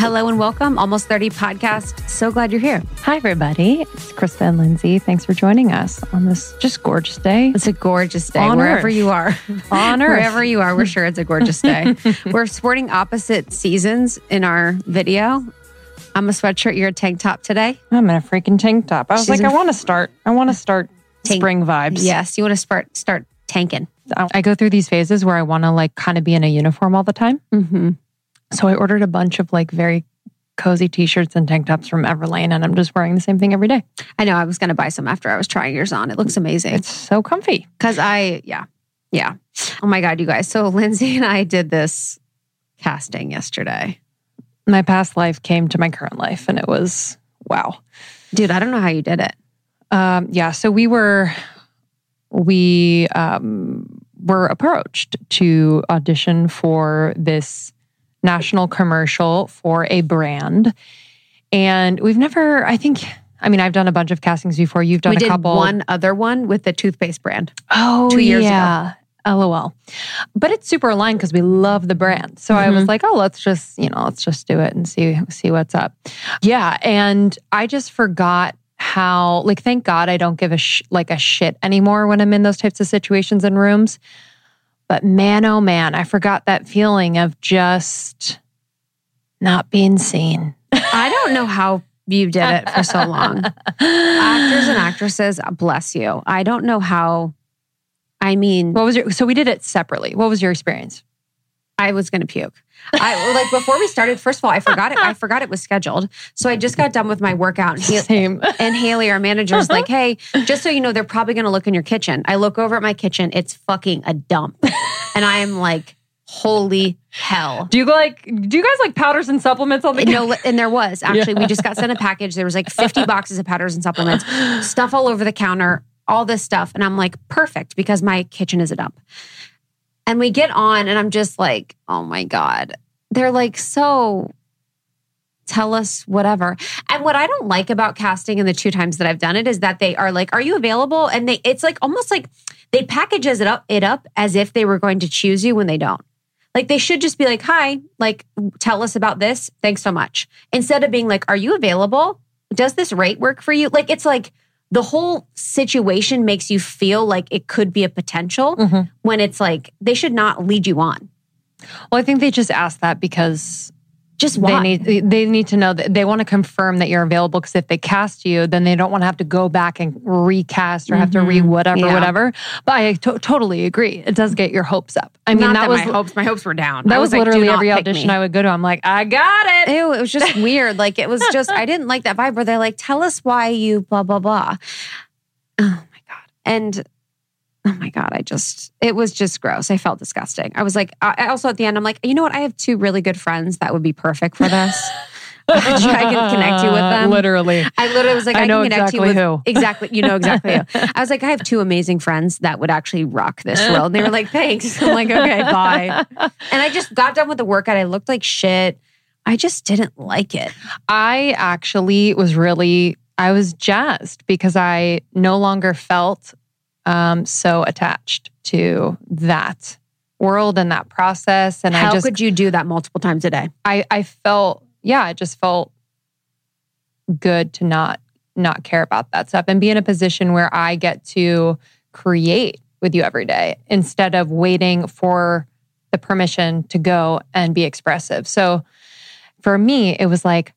Hello and welcome. Almost 30 podcast. So glad you're here. Hi, everybody. It's Krista and Lindsey. Thanks for joining us on this just gorgeous day. It's a gorgeous day On wherever Earth. you are. On Earth. Wherever you are, we're sure it's a gorgeous day. we're sporting opposite seasons in our video. I'm a sweatshirt, you're a tank top today. I'm in a freaking tank top. I was She's like, in I want to start. I want to start Tank- spring vibes. Yes, you want to start start tanking. I I go through these phases where I want to like kind of be in a uniform all the time. Mm-hmm. So I ordered a bunch of like very cozy t-shirts and tank tops from Everlane, and I'm just wearing the same thing every day. I know I was going to buy some after I was trying yours on. It looks amazing. It's so comfy. Because I, yeah, yeah. Oh my God, you guys. So Lindsey and I did this casting yesterday. My past life came to my current life, and it was wow. Dude, I don't know how you did it. Um, yeah, so we were we um, were approached to audition for this national commercial for a brand, and we've never. I think. I mean, I've done a bunch of castings before. You've done we a did couple. one other one with the toothpaste brand. oh, two years ago. LOL. But it's super aligned because we love the brand. So I was Mm-hmm. like, oh, let's just, you know, let's just do it and see see what's up. Yeah, and I just forgot how like thank God I don't give a sh- like a shit anymore when I'm in those types of situations and rooms. But man, oh man, I forgot that feeling of just not being seen. I don't know how you did it for so long. Actors and actresses, bless you. I don't know how. I mean, What was your so we did it separately. What was your experience? I was going to puke. I like before we started. First of all, I forgot it. I forgot it was scheduled. So I just got done with my workout, and, he, Same. and Haley, our manager, is like, "Hey, just so you know, they're probably going to look in your kitchen." I look over at my kitchen; it's fucking a dump, and I am like, "Holy hell!" Do you like do you guys like powders and supplements on the No, and there was actually. We just got sent a package. There was like 50 boxes of powders and supplements, stuff all over the counter, all this stuff. And I'm like, perfect, because my kitchen is a dump. And we get on, and I'm just like, oh my God. They're like, so tell us whatever. And what I don't like about casting in the two times that I've done it is that they are like, are you available? And they it's like almost like they packages it up it up as if they were going to choose you when they don't. Like they should just be like, hi, like tell us about this. Thanks so much. Instead of being like, are you available? Does this rate work for you? Like it's like the whole situation makes you feel like it could be a potential Mhm. when it's like they should not lead you on. Well, I think they just asked that because Just why? they need they need to know that they want to confirm that you're available. Because if they cast you, then they don't want to have to go back and recast or have to mm-hmm. re whatever, Yeah. whatever. But I to- totally agree. It does get your hopes up. I mean, Not that, that, was my hopes. My hopes were down. that I was, like, literally every audition me. I would go to. I'm like, I got it. Ew, it was just weird. Like it was just I didn't like that vibe where they're like, tell us why you blah blah blah. Oh my god. And oh my god, I just it was just gross. I felt disgusting. I was like, I also at the end, I'm like, you know what? I have two really good friends that would be perfect for this. I can connect you with them. Literally. I literally was like, I I, know can connect exactly you with who. exactly. You know exactly who. I was like, I have two amazing friends that would actually rock this role. And they were like, thanks. I'm like, okay, bye. And I just got done with the workout. I looked like shit. I just didn't like it. I actually was really I was jazzed because I no longer felt um, so attached to that world and that process. And How I just could you do that multiple times a day? I I felt yeah, I just felt good to not not care about that stuff and be in a position where I get to create with you every day instead of waiting for the permission to go and be expressive. So for me, it was like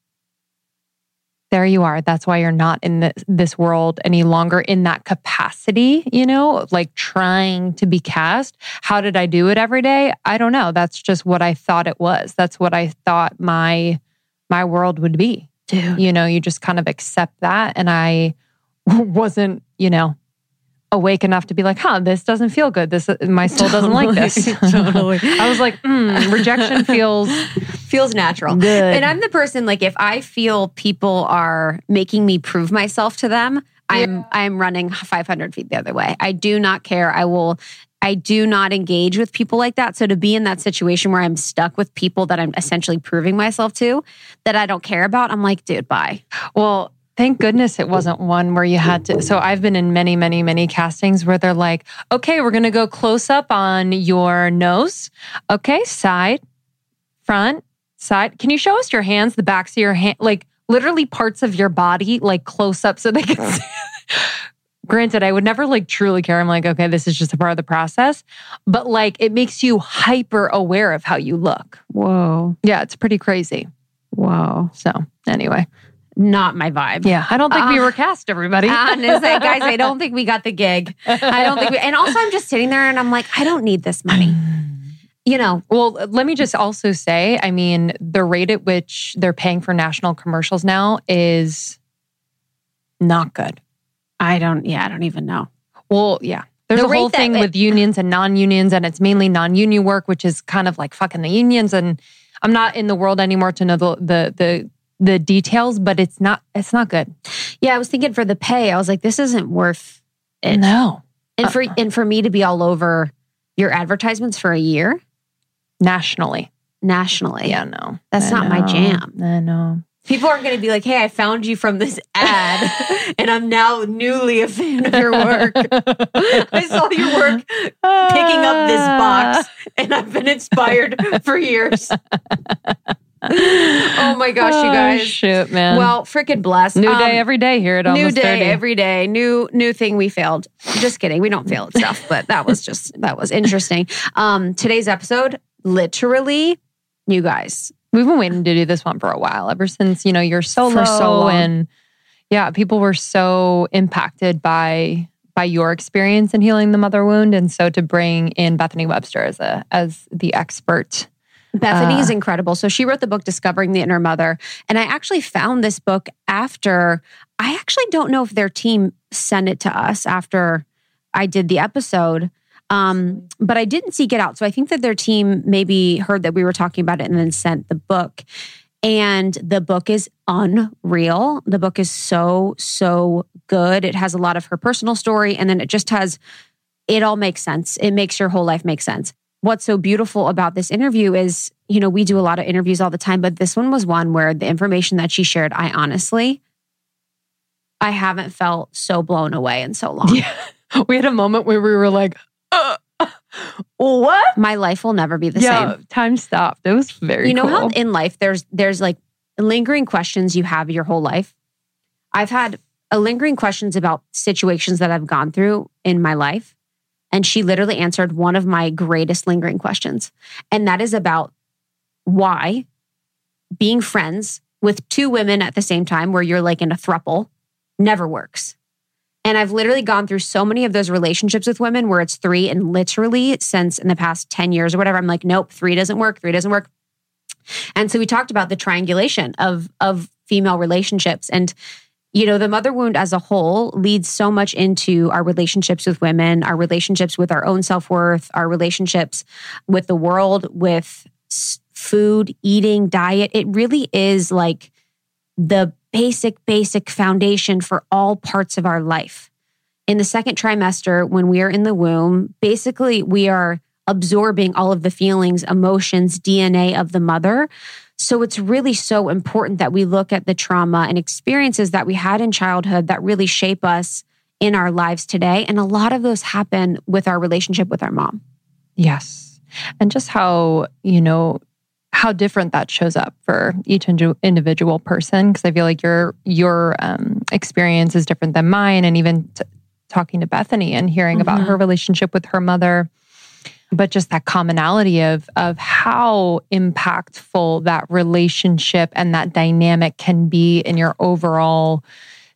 there you are. That's why you're not in this, this world any longer in that capacity, you know, like trying to be cast. How did I do it every day? I don't know. That's just what I thought it was. That's what I thought my my world would be. Dude. You know, you just kind of accept that and I wasn't, you know, awake enough to be like, "Huh, this doesn't feel good. This my soul doesn't like this." Totally. I was like, mm, "Rejection feels Feels natural. good." And I'm the person like if I feel people are making me prove myself to them, I'm I'm running 500 feet the other way. I do not care. I will. I do not engage with people like that. So to be in that situation where I'm stuck with people that I'm essentially proving myself to, that I don't care about, I'm like, dude, bye. Well, thank goodness it wasn't one where you had to. So I've been in many, many, many castings where they're like, okay, we're going to go close up on your nose. Okay, side, front, side. Can you show us your hands, the backs of your hand, like literally parts of your body, like close up so they can uh. see? Granted, I would never like truly care. I'm like, okay, this is just a part of the process. But like it makes you hyper aware of how you look. Whoa. Yeah, it's pretty crazy. Whoa. So anyway. Not my vibe. Yeah, I don't think uh, we were cast, everybody. Honestly, guys, I don't think we got the gig. I don't think we, and also I'm just sitting there and I'm like, I don't need this money. you know, well, let me just also say I mean, the rate at which they're paying for national commercials now is not good. I don't, yeah, I don't even know. Well, yeah. There's the a whole thing with unions and non unions, and it's mainly non union work, which is kind of like fucking the unions. And I'm not in the world anymore to know the, the, the, the details, but it's not it's not good. Yeah, I was thinking for the pay, I was like, this isn't worth it. No. And uh-uh. for and for me to be all over your advertisements for a year nationally. Nationally. Yeah, no. That's I not know. my jam. I know. People aren't going to be like, hey, I found you from this ad and I'm now newly a fan of your work. I saw your work picking up this box and I've been inspired for years. oh my gosh, you oh, guys! Oh, shit, man. Well, freaking blessed. New um, day every day here at almost new day 30. every day. New new thing we failed. Just kidding, we don't fail at stuff, but that was just that was interesting. Um, today's episode literally, you guys, we've been waiting to do this one for a while, ever since, you know, you're solo. For so and yeah, people were so impacted by by your experience in healing the mother wound. And so to bring in Bethany Webster as a as the expert Bethany is uh, incredible. So she wrote the book Discovering the Inner Mother. And I actually found this book after, I actually don't know if their team sent it to us after I did the episode, um, but I didn't seek it Out. So I think that their team maybe heard that we were talking about it and then sent the book. And the book is unreal. The book is so, so good. It has a lot of her personal story, and then it just has, it all makes sense. It makes your whole life make sense. What's so beautiful about this interview is, you know, we do a lot of interviews all the time, but this one was one where the information that she shared, I honestly, I haven't felt so blown away in so long. Yeah. We had a moment where we were like, uh, what? My life will never be the yeah, same. Time stopped. It was very You know cool. how in life there's there's like lingering questions you have your whole life. I've had a lingering questions about situations that I've gone through in my life. And she literally answered one of my greatest lingering questions. And that is about why being friends with two women at the same time, where you're like in a thruple, never works. And I've literally gone through so many of those relationships with women where it's three, and literally since in the past 10 years or whatever, I'm like, nope, three doesn't work, three doesn't work. And so we talked about the triangulation of of female relationships and you know the mother wound as a whole leads so much into our relationships with women our relationships with our own self-worth our relationships with the world with food eating diet it really is like the basic, basic foundation for all parts of our life. In the second trimester, when we are in the womb, basically we are absorbing all of the feelings, emotions, DNA of the mother. So it's really so important that we look at the trauma and experiences that we had in childhood that really shape us in our lives today. And a lot of those happen with our relationship with our mom. Yes. And just how, you know, how different that shows up for each individual person because i feel like your your um, experience is different than mine and even t- talking to bethany and hearing mm-hmm. about her relationship with her mother but just that commonality of of how impactful that relationship and that dynamic can be in your overall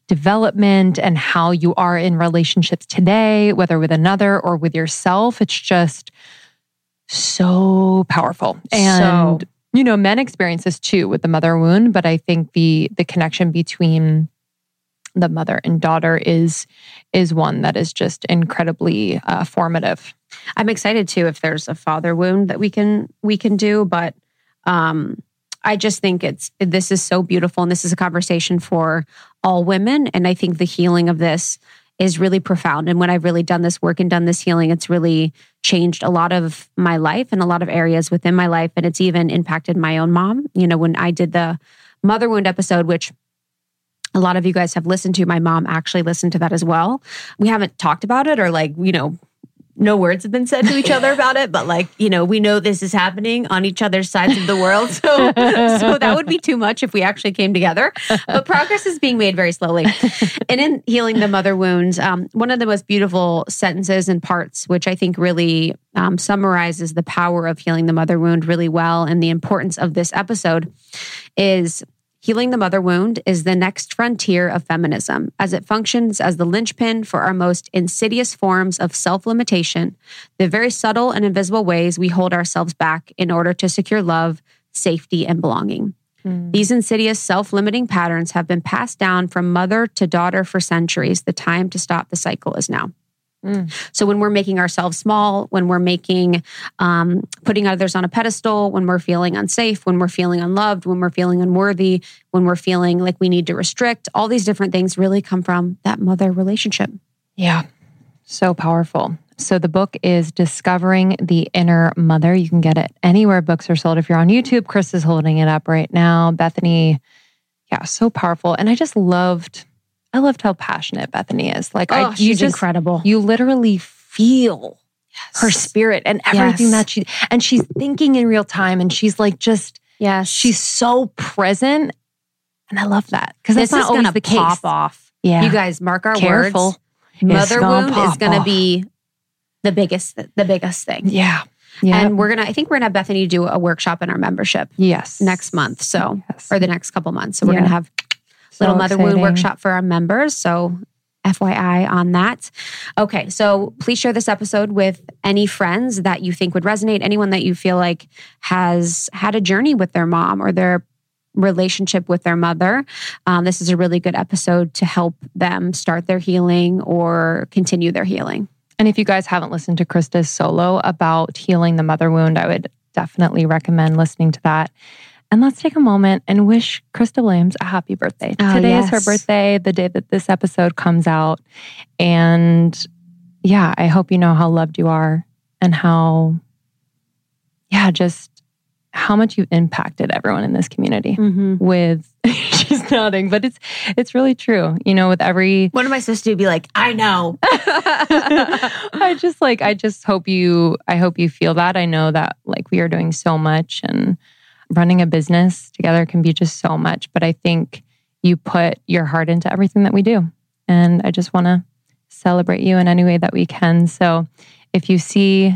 development and how you are in relationships today whether with another or with yourself it's just so powerful. And so, you know, men experience this too with the mother wound, but I think the the connection between the mother and daughter is is one that is just incredibly uh, formative. I'm excited too if there's a father wound that we can we can do, but um I just think it's this is so beautiful and this is a conversation for all women and I think the healing of this is really profound. And when I've really done this work and done this healing, it's really changed a lot of my life and a lot of areas within my life. And it's even impacted my own mom. You know, when I did the mother wound episode, which a lot of you guys have listened to, my mom actually listened to that as well. We haven't talked about it or like, you know, no words have been said to each other about it, but like, you know, we know this is happening on each other's sides of the world. So, so that would be too much if we actually came together. But progress is being made very slowly. And in healing the mother wounds, um, one of the most beautiful sentences and parts, which I think really um, summarizes the power of healing the mother wound really well and the importance of this episode, is Healing the mother wound is the next frontier of feminism as it functions as the linchpin for our most insidious forms of self limitation, the very subtle and invisible ways we hold ourselves back in order to secure love, safety, and belonging. Mm. These insidious self limiting patterns have been passed down from mother to daughter for centuries. The time to stop the cycle is now. So when we're making ourselves small, when we're making, um, putting others on a pedestal, when we're feeling unsafe, when we're feeling unloved, when we're feeling unworthy, when we're feeling like we need to restrict, all these different things really come from that mother relationship. Yeah. So powerful. So the book is Discovering the Inner Mother. You can get it anywhere books are sold. If you're on YouTube, Chris is holding it up right now. Bethany, yeah, so powerful. And I just loved I loved how passionate Bethany is. Like, oh, I, she's just, incredible. You literally feel yes. her spirit and everything yes. that she, and she's thinking in real time, and she's like, just, yeah, she's so present, and I love that because that's not always the case. Pop off. Yeah, you guys mark our Careful. words. Mother wound is going to be the biggest, the biggest thing. Yeah. Yeah. And we're gonna, I think we're gonna have Bethany do a workshop in our membership. Yes. Next month. So, yes. or the next couple months. So we're yeah. gonna have so little mother wound workshop for our members. So FYI on that. Okay, so please share this episode with any friends that you think would resonate, anyone that you feel like has had a journey with their mom or their relationship with their mother. Um, this is a really good episode to help them start their healing or continue their healing. And if you guys haven't listened to Krista's solo about healing the mother wound, I would definitely recommend listening to that. And let's take a moment and wish Krista Williams a happy birthday. Oh, Today yes. is her birthday, the day that this episode comes out. And yeah, I hope you know how loved you are and how, yeah, just how much you've impacted everyone in this community mm-hmm. with she's nodding but it's it's really true you know with every what am i supposed to do be like i know i just like i just hope you i hope you feel that i know that like we are doing so much and running a business together can be just so much. But I think you put your heart into everything that we do. And I just want to celebrate you in any way that we can. So if you see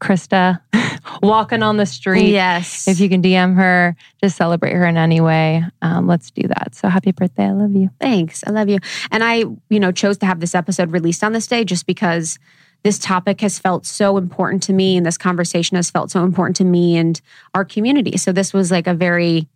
Krista walking on the street, yes, if you can DM her, just celebrate her in any way. Um, let's do that. So happy birthday! I love you. Thanks. I love you. And I, you know, chose to have this episode released on this day just because this topic has felt so important to me and this conversation has felt so important to me and our community. So this was like a very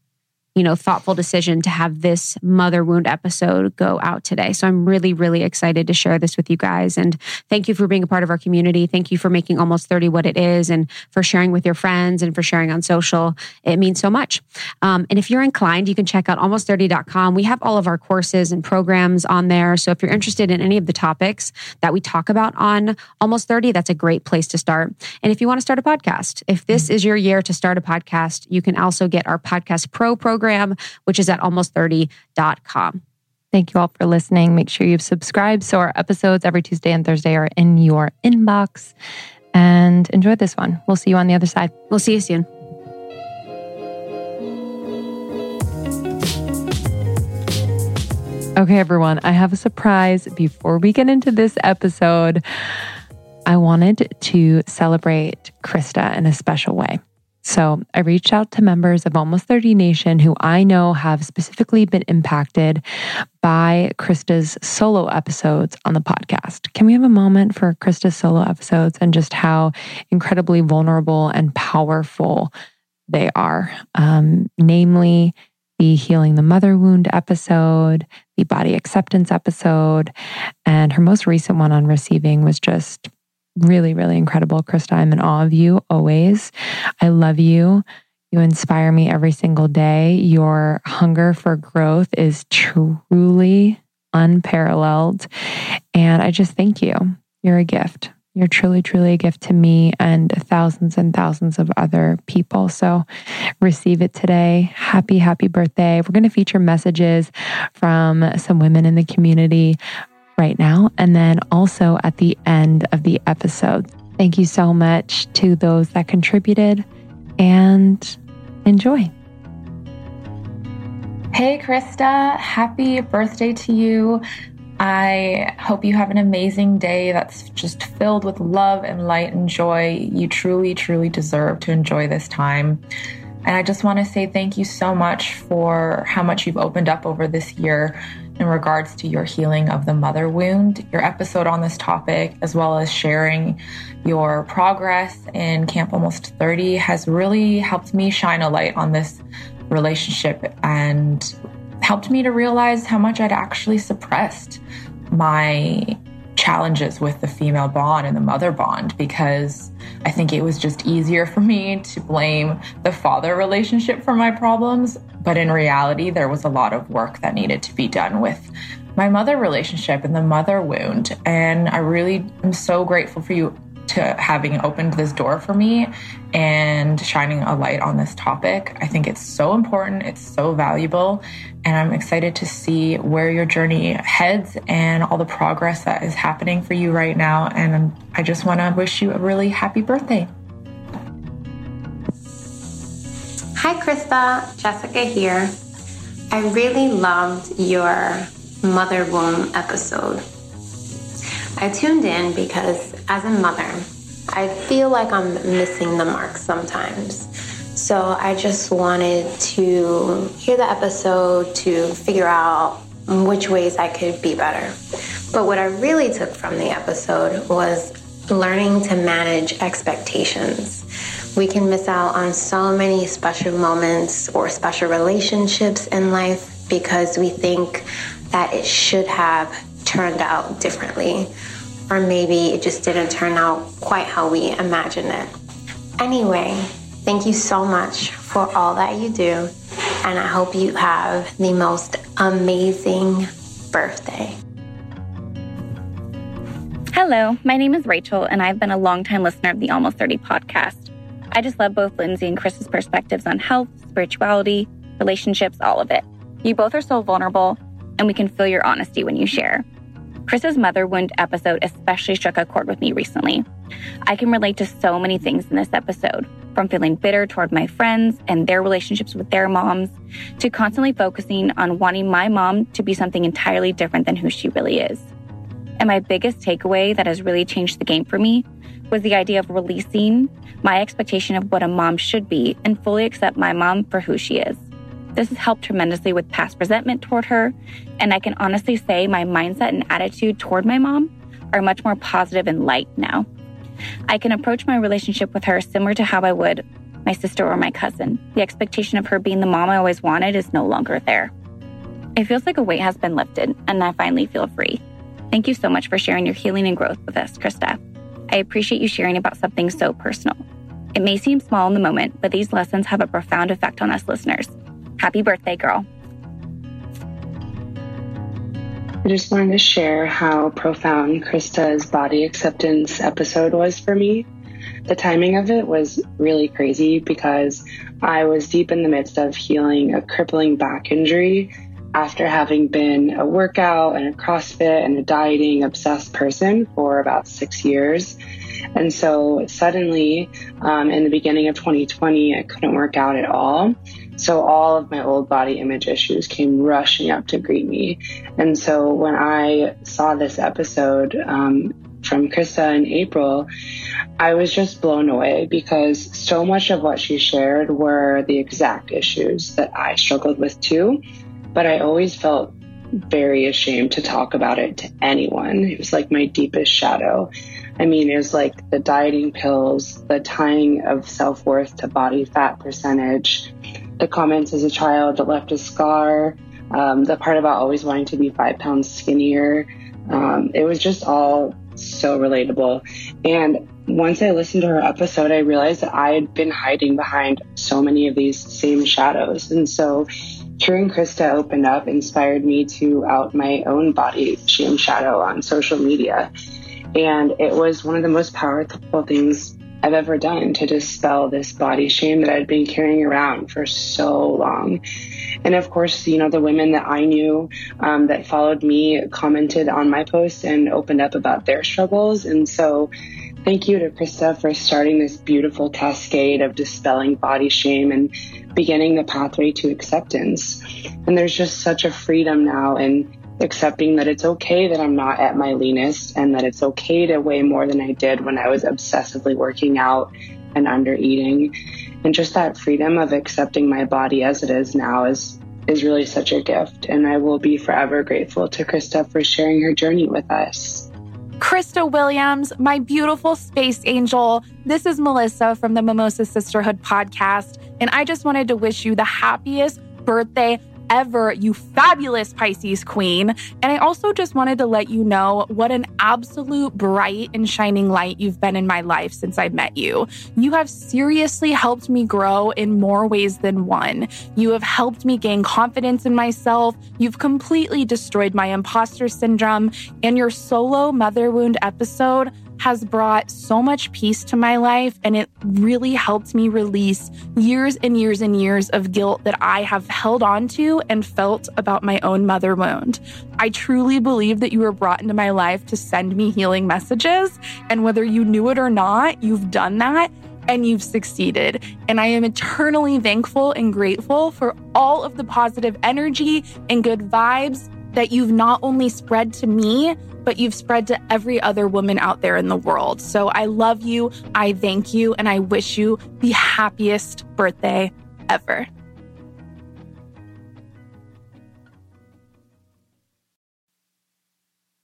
you know, thoughtful decision to have this mother wound episode go out today. So I'm really, really excited to share this with you guys. And thank you for being a part of our community. Thank you for making almost 30 what it is and for sharing with your friends and for sharing on social. It means so much. Um, and if you're inclined, you can check out almost30.com. We have all of our courses and programs on there. So if you're interested in any of the topics that we talk about on Almost 30, that's a great place to start. And if you want to start a podcast, if this is your year to start a podcast, you can also get our Podcast Pro program program, which is at almost30.com. Thank you all for listening. Make sure you've subscribed so our episodes every Tuesday and Thursday are in your inbox. And enjoy this one. We'll see you on the other side. We'll see you soon. Okay, everyone, I have a surprise before we get into this episode. I wanted to celebrate Krista in a special way. So I reached out to members of Almost 30 Nation who I know have specifically been impacted by Krista's solo episodes on the podcast. Can we have a moment for Krista's solo episodes and just how incredibly vulnerable and powerful they are? Um, namely, the Healing the Mother Wound episode, the Body Acceptance episode, and her most recent one on receiving was just really, really incredible. Krista, I'm in awe of you always. I love you. You inspire me every single day. Your hunger for growth is truly unparalleled. And I just thank you. You're a gift. You're truly, truly a gift to me and thousands and thousands of other people. So receive it today. Happy, happy birthday. We're going to feature messages from some women in the community right now, and then also at the end of the episode. Thank you so much to those that contributed and enjoy. Hey, Krista, happy birthday to you. I hope you have an amazing day that's just filled with love and light and joy. You truly, truly deserve to enjoy this time. And I just want to say thank you so much for how much you've opened up over this year in regards to your healing of the mother wound. Your episode on this topic, as well as sharing your progress in Camp Almost 30, has really helped me shine a light on this relationship and helped me to realize how much I'd actually suppressed my challenges with the female bond and the mother bond because I think it was just easier for me to blame the father relationship for my problems. But in reality, there was a lot of work that needed to be done with my mother relationship and the mother wound. And I really am so grateful for you to having opened this door for me and shining a light on this topic. I think it's so important, it's so valuable, and I'm excited to see where your journey heads and all the progress that is happening for you right now. And I just want to wish you a really happy birthday. Hi, Krista. Jessica here. I really loved your mother womb episode. I tuned in because as a mother, I feel like I'm missing the mark sometimes. So I just wanted to hear the episode to figure out which ways I could be better. But what I really took from the episode was learning to manage expectations. We can miss out on so many special moments or special relationships in life because we think that it should have turned out differently or maybe it just didn't turn out quite how we imagined it. Anyway, thank you so much for all that you do, and I hope you have the most amazing birthday. Hello, my name is Rachel, and I've been a longtime listener of the Almost 30 podcast. I just love both Lindsey and Chris's perspectives on health, spirituality, relationships, all of it. You both are so vulnerable, and we can feel your honesty when you share. Chris's mother wound episode especially struck a chord with me recently. I can relate to so many things in this episode, from feeling bitter toward my friends and their relationships with their moms, to constantly focusing on wanting my mom to be something entirely different than who she really is. And my biggest takeaway that has really changed the game for me was the idea of releasing my expectation of what a mom should be and fully accept my mom for who she is. This has helped tremendously with past resentment toward her. And I can honestly say my mindset and attitude toward my mom are much more positive and light now. I can approach my relationship with her similar to how I would my sister or my cousin. The expectation of her being the mom I always wanted is no longer there. It feels like a weight has been lifted, and I finally feel free. Thank you so much for sharing your healing and growth with us, Krista. I appreciate you sharing about something so personal. It may seem small in the moment, but these lessons have a profound effect on us listeners. Happy birthday, girl. I just wanted to share how profound Krista's body acceptance episode was for me. The timing of it was really crazy because I was deep in the midst of healing a crippling back injury after having been a workout and a CrossFit and a dieting obsessed person for about six years. And so suddenly, um, in the beginning of 2020, I couldn't work out at all. So all of my old body image issues came rushing up to greet me. And so when I saw this episode um, from Krista in April, I was just blown away because so much of what she shared were the exact issues that I struggled with too. But I always felt very ashamed to talk about it to anyone. It was like my deepest shadow. I mean, it was like the dieting pills, the tying of self worth to body fat percentage, the comments as a child that left a scar, um, the part about always wanting to be five pounds skinnier. Um, it was just all so relatable. And once I listened to her episode, I realized that I had been hiding behind so many of these same shadows. And so hearing Krista open up inspired me to out my own body shame shadow on social media. And it was one of the most powerful things I've ever done to dispel this body shame that I'd been carrying around for so long. And of course, you know, the women that I knew um, that followed me commented on my posts and opened up about their struggles. And so Thank you to Krista for starting this beautiful cascade of dispelling body shame and beginning the pathway to acceptance. And there's just such a freedom now in accepting that it's okay that I'm not at my leanest and that it's okay to weigh more than I did when I was obsessively working out and under eating. And just that freedom of accepting my body as it is now is is really such a gift. And I will be forever grateful to Krista for sharing her journey with us. Krista Williams, my beautiful space angel. This is Melissa from the Mimosa Sisterhood podcast. And I just wanted to wish you the happiest birthday ever, you fabulous Pisces queen. And I also just wanted to let you know what an absolute bright and shining light you've been in my life since I met you. You have seriously helped me grow in more ways than one. You have helped me gain confidence in myself. You've completely destroyed my imposter syndrome. And your solo mother wound episode has brought so much peace to my life and it really helped me release years and years and years of guilt that I have held on to and felt about my own mother wound. I truly believe that you were brought into my life to send me healing messages. And whether you knew it or not, you've done that and you've succeeded. And I am eternally thankful and grateful for all of the positive energy and good vibes that you've not only spread to me, but you've spread to every other woman out there in the world. So I love you. I thank you. And I wish you the happiest birthday ever.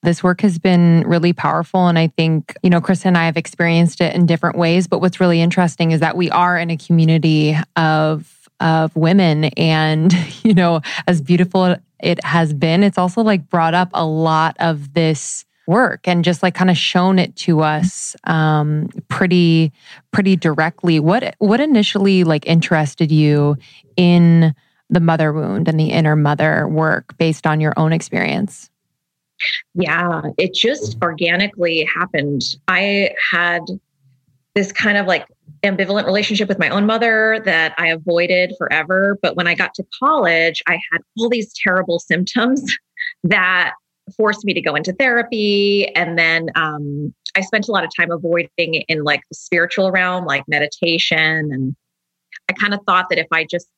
This work has been really powerful. And I think, you know, Chris and I have experienced it in different ways. But what's really interesting is that we are in a community of of women and you know as beautiful it has been, it's also like brought up a lot of this work and just like kind of shown it to us um, pretty pretty directly. What what initially like interested you in the mother wound and the inner mother work based on your own experience? Yeah, it just organically happened. I had this kind of like ambivalent relationship with my own mother that I avoided forever. But when I got to college, I had all these terrible symptoms that forced me to go into therapy. And then um, I spent a lot of time avoiding in like the spiritual realm, like meditation. And I kind of thought that if I just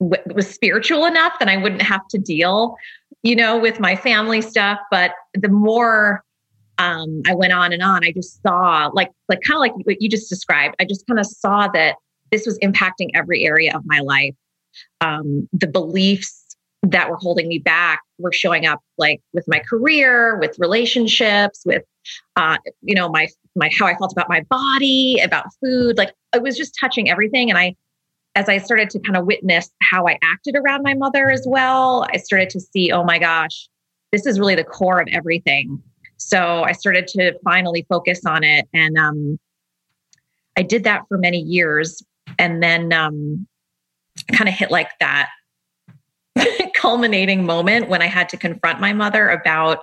w- was spiritual enough, then I wouldn't have to deal, you know, with my family stuff. But the more um, I went on and on. I just saw like like kind of like what you just described. I just kind of saw that this was impacting every area of my life. Um, the beliefs that were holding me back were showing up like with my career, with relationships, with uh, you know my my how I felt about my body, about food. Like it was just touching everything. And I, as I started to kind of witness how I acted around my mother as well, I started to see, oh my gosh, this is really the core of everything. So I started to finally focus on it. And um, I did that for many years. And then um, kind of hit like that culminating moment when I had to confront my mother about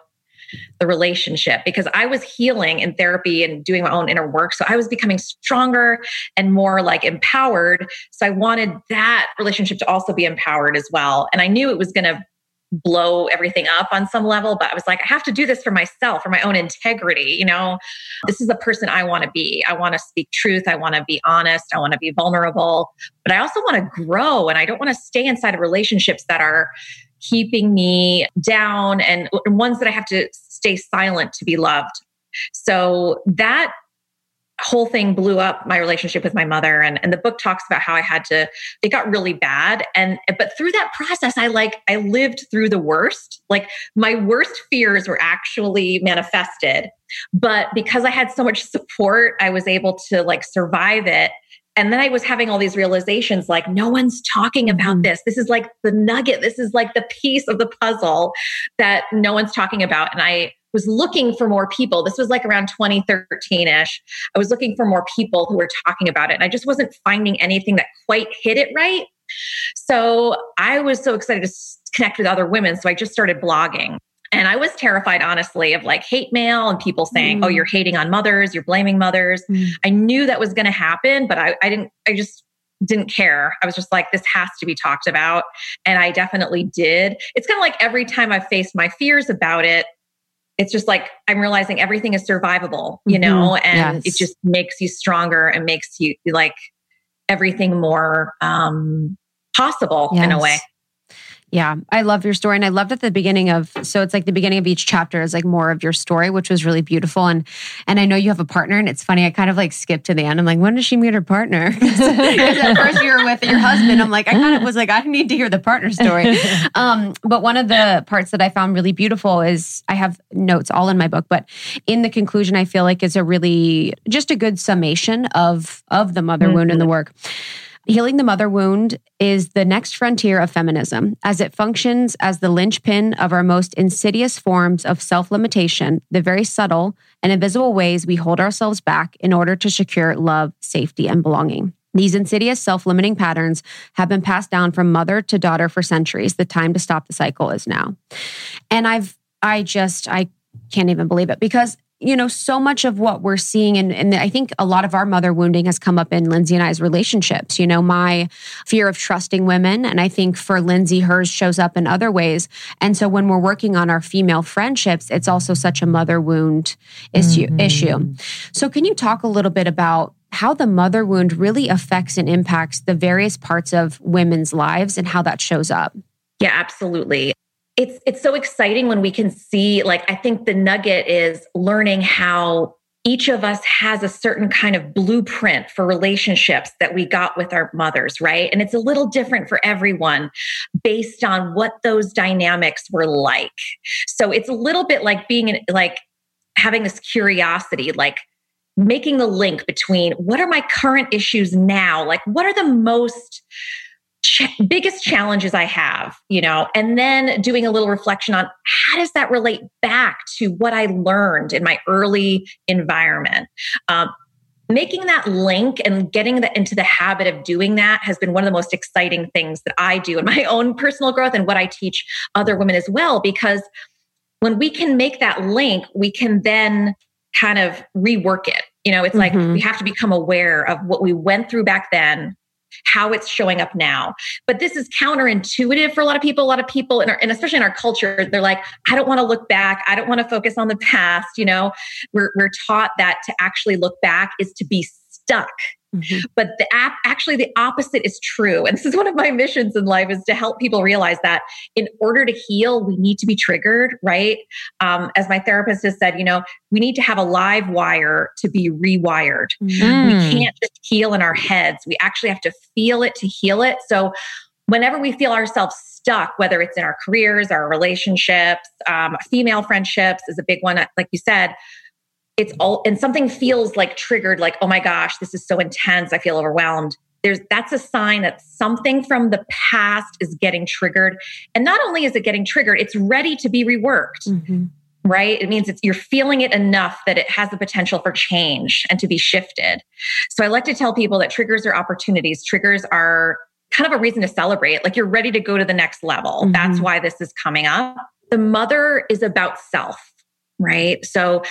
the relationship because I was healing in therapy and doing my own inner work. So I was becoming stronger and more like empowered. So I wanted that relationship to also be empowered as well. And I knew it was going to blow everything up on some level, but I was like, I have to do this for myself, for my own integrity. You know, this is the person I want to be. I want to speak truth. I want to be honest. I want to be vulnerable, but I also want to grow and I don't want to stay inside of relationships that are keeping me down and ones that I have to stay silent to be loved. So that whole thing blew up my relationship with my mother and, and the book talks about how i had to it got really bad. And but through that process i like i lived through the worst. Like my worst fears were actually manifested. But because i had so much support i was able to like survive it. And then i was having all these realizations like no one's talking about mm-hmm. this. This is like the nugget. This is like the piece of the puzzle that no one's talking about. And i was looking for more people. This was like around 2013 ish. I was looking for more people who were talking about it. And I just wasn't finding anything that quite hit it right. So I was so excited to connect with other women. So I just started blogging. And I was terrified, honestly, of like hate mail and people saying, oh, mm. oh, you're hating on mothers, you're blaming mothers. Mm. I knew that was going to happen, but I, I didn't, I just didn't care. I was just like, this has to be talked about. And I definitely did. It's kind of like every time I faced my fears about it, it's just like I'm realizing everything is survivable, you know, Mhm. and Yes. it just makes you stronger and makes you like everything more um possible in a way. Yeah, I love your story. And I loved at the beginning of so it's like the beginning of each chapter is like more of your story, which was really beautiful. And and I know you have a partner, and it's funny, I kind of like skipped to the end. I'm like, when does she meet her partner? Because at first you were with your husband. I'm like, I kind of was like, I need to hear the partner story. Um, but one of the parts that I found really beautiful is I have notes all in my book, but in the conclusion, I feel like is a really just a good summation of of the mother wound and the work. Healing the mother wound is the next frontier of feminism as it functions as the linchpin of our most insidious forms of self limitation, the very subtle and invisible ways we hold ourselves back in order to secure love, safety, and belonging. These insidious self limiting patterns have been passed down from mother to daughter for centuries. The time to stop the cycle is now. And I've, I just, I can't even believe it because you know, so much of what we're seeing, and, and I think a lot of our mother wounding has come up in Lindsey and I's relationships. You know, my fear of trusting women. And I think for Lindsey, hers shows up in other ways. And so when we're working on our female friendships, it's also such a mother wound issue. Mm-hmm. issue. So can you talk a little bit about how the mother wound really affects and impacts the various parts of women's lives and how that shows up? Yeah, absolutely. It's it's so exciting when we can see like I think the nugget is learning how each of us has a certain kind of blueprint for relationships that we got with our mothers, right? And it's a little different for everyone based on what those dynamics were like. So it's a little bit like being in, like having this curiosity, like making the link between what are my current issues now? Like what are the most ch- biggest challenges I have, you know, and then doing a little reflection on how does that relate back to what I learned in my early environment. Um, making that link and getting that into the habit of doing that has been one of the most exciting things that I do in my own personal growth and what I teach other women as well. Because when we can make that link, we can then kind of rework it. You know, it's like Mhm. we have to become aware of what we went through back then, how it's showing up now. But this is counterintuitive for a lot of people. A lot of people, in our, and especially in our culture, they're like, I don't want to look back. I don't want to focus on the past. You know, we're, we're taught that to actually look back is to be stuck. But the app, actually, the opposite is true. And this is one of my missions in life is to help people realize that in order to heal, we need to be triggered, right? Um, as my therapist has said, you know, we need to have a live wire to be rewired. We can't just heal in our heads. We actually have to feel it to heal it. So whenever we feel ourselves stuck, whether it's in our careers, our relationships, um, female friendships is a big one, like you said, it's all, and something feels like triggered, like, oh my gosh, this is so intense. I feel overwhelmed. There's, that's a sign that something from the past is getting triggered. And not only is it getting triggered, it's ready to be reworked Mm-hmm. right? It means it's you're feeling it enough that it has the potential for change and to be shifted. So I like to tell people that triggers are opportunities. Triggers are kind of a reason to celebrate. Like you're ready to go to the next level. Mhm. That's why this is coming up. The mother is about self, right? So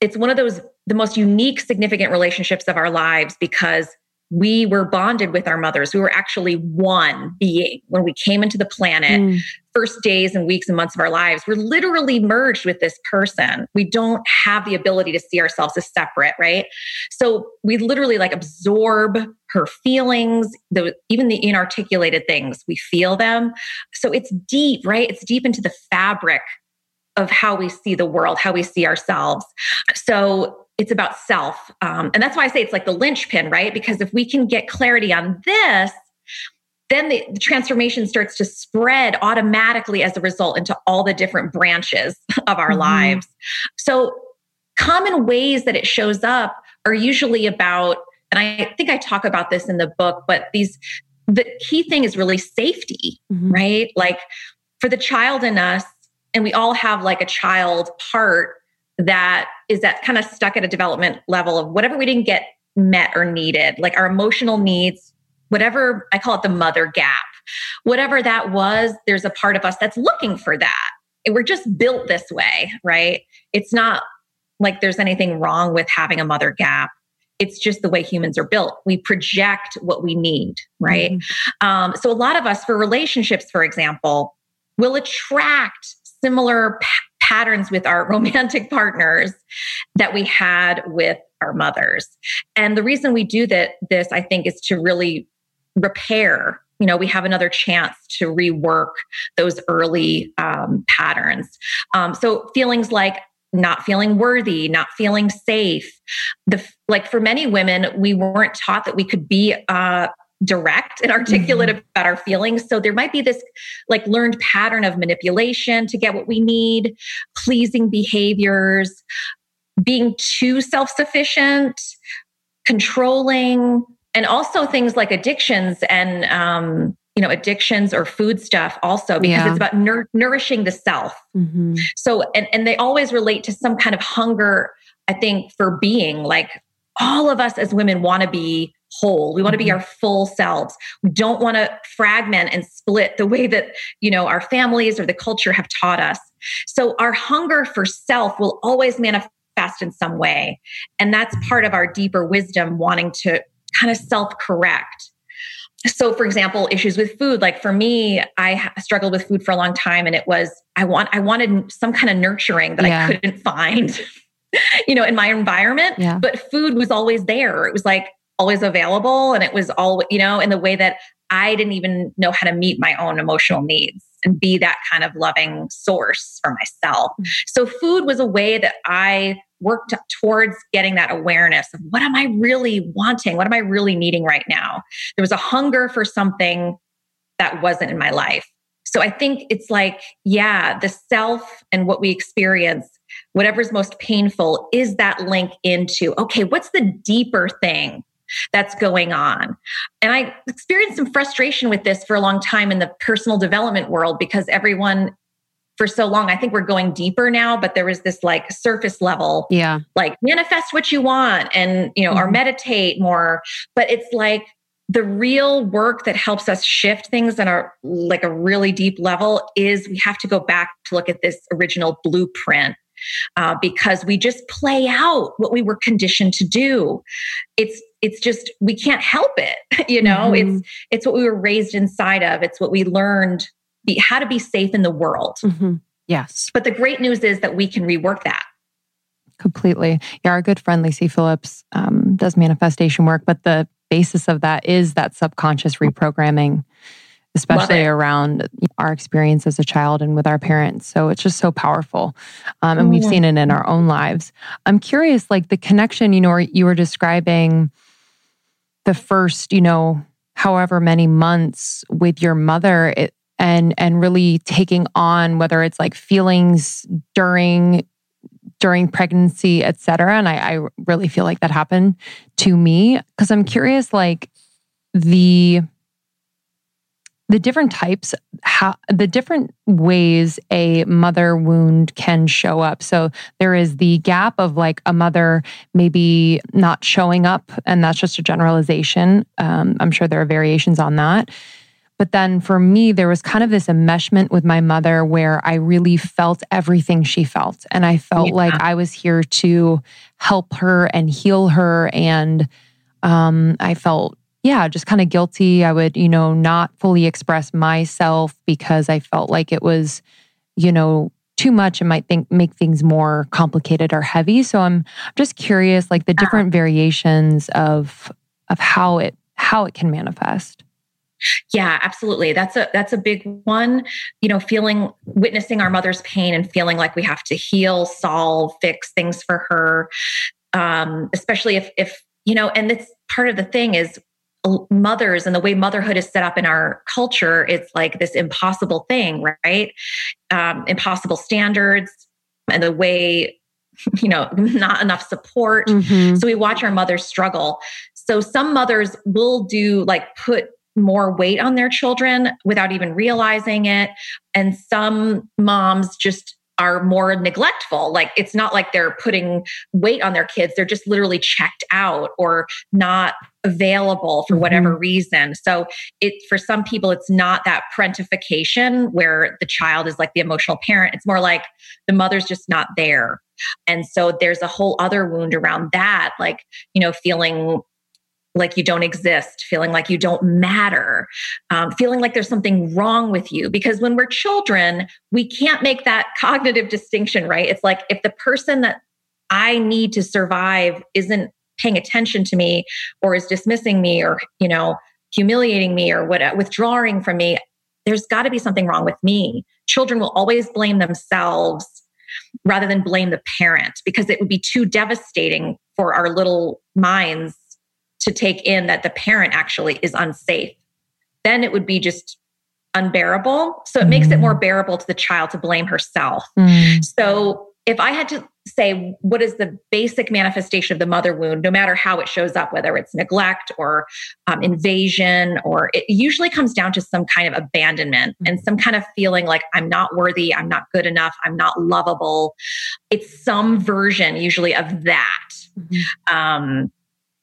it's one of those the most unique significant relationships of our lives because we were bonded with our mothers. We were actually one being when we came into the planet Mm. first days and weeks and months of our lives, we're literally merged with this person. We don't have the ability to see ourselves as separate, right? So we literally like absorb her feelings, the, even the inarticulated things, we feel them. So it's deep, right? It's deep into the fabric of how we see the world, how we see ourselves. So it's about self. Um, and that's why I say it's like the linchpin, right? Because if we can get clarity on this, then the, the, transformation starts to spread automatically as a result into all the different branches of our Mhm. lives. So, common ways that it shows up are usually about, and I think I talk about this in the book, but these, the key thing is really safety, Mhm. right? Like for the child in us, and we all have like a child part that is that kind of stuck at a development level of whatever we didn't get met or needed, like our emotional needs, whatever I call it the mother gap, whatever that was, there's a part of us that's looking for that. And we're just built this way, right? It's not like there's anything wrong with having a mother gap. It's just the way humans are built. We project what we need, right? Um, so, a lot of us, for relationships, for example, will attract similar p- patterns with our romantic partners that we had with our mothers. And the reason we do that this I think is to really repair you know we have another chance to rework those early um, patterns um, so feelings like not feeling worthy not feeling safe the like for many women we weren't taught that we could be uh, direct and articulate mm-hmm. about our feelings so there might be this like learned pattern of manipulation to get what we need pleasing behaviors being too self-sufficient controlling and also things like addictions and um, you know addictions or food stuff also because yeah. it's about nur- nourishing the self mm-hmm. so and, and they always relate to some kind of hunger i think for being like all of us as women want to be whole we want to mm-hmm. be our full selves we don't want to fragment and split the way that you know our families or the culture have taught us so our hunger for self will always manifest in some way and that's part of our deeper wisdom wanting to kind of self correct. So, for example, issues with food. Like for me, I struggled with food for a long time, and it was I want I wanted some kind of nurturing that yeah. I couldn't find, you know, in my environment. Yeah. But food was always there. It was like always available, and it was all you know in the way that I didn't even know how to meet my own emotional needs and be that kind of loving source for myself. Mm-hmm. So, food was a way that I worked towards getting that awareness of what am I really wanting? What am I really needing right now? There was a hunger for something that wasn't in my life. So I think it's like, yeah, the self and what we experience, whatever's most painful, is that link into, okay, what's the deeper thing that's going on. And I experienced some frustration with this for a long time in the personal development world because everyone for so long. I think we're going deeper now, but there was this like surface level, yeah, like manifest what you want and, you know, mm-hmm. or meditate more. But it's like the real work that helps us shift things on a like a really deep level is we have to go back to look at this original blueprint uh, because we just play out what we were conditioned to do. It's it's just we can't help it, you know. Mm-hmm. It's it's what we were raised inside of. It's what we learned be, how to be safe in the world. Mm-hmm. Yes. But the great news is that we can rework that. Completely. Yeah, our good friend Lacy Phillips um, does manifestation work, but the basis of that is that subconscious reprogramming, especially around our experience as a child and with our parents. So it's just so powerful. Um, and we've seen it in our own lives. I'm curious, like the connection, you know, you were describing the first, you know, however many months with your mother. It, and and really taking on whether it's like feelings during during pregnancy et cetera and I, I really feel like that happened to me because i'm curious like the the different types how the different ways a mother wound can show up so there is the gap of like a mother maybe not showing up and that's just a generalization um, i'm sure there are variations on that but then for me, there was kind of this enmeshment with my mother where I really felt everything she felt. And I felt yeah. like I was here to help her and heal her. And um, I felt, yeah, just kind of guilty. I would, you know, not fully express myself because I felt like it was, you know, too much and might think make things more complicated or heavy. So I'm just curious, like the uh-huh. different variations of of how it how it can manifest. Yeah, absolutely. That's a that's a big one. You know, feeling witnessing our mother's pain and feeling like we have to heal, solve, fix things for her. Um, especially if if you know, and it's part of the thing is mothers and the way motherhood is set up in our culture it's like this impossible thing right um, impossible standards and the way you know not enough support mm-hmm. so we watch our mothers struggle so some mothers will do like put more weight on their children without even realizing it. And some moms just are more neglectful. Like it's not like they're putting weight on their kids, they're just literally checked out or not available for whatever mm-hmm. reason. So it for some people it's not that parentification where the child is like the emotional parent. It's more like the mother's just not there. And so there's a whole other wound around that like, you know, feeling like you don't exist, feeling like you don't matter, um, feeling like there's something wrong with you. Because when we're children, we can't make that cognitive distinction, right? It's like if the person that I need to survive isn't paying attention to me or is dismissing me or, you know, humiliating me or what withdrawing from me, there's got to be something wrong with me. Children will always blame themselves rather than blame the parent because it would be too devastating for our little minds to take in that the parent actually is unsafe. Then it would be just unbearable. So it mm. makes it more mm. bearable to the child to blame herself. Mm. So if I had to say what is the basic manifestation of the mother wound, no matter how it shows up, whether it's neglect or um, invasion, or it usually comes down to some kind of abandonment and some kind of feeling like I'm not worthy, I'm not good enough, I'm not lovable. It's some version usually of that. Mm-hmm. Um,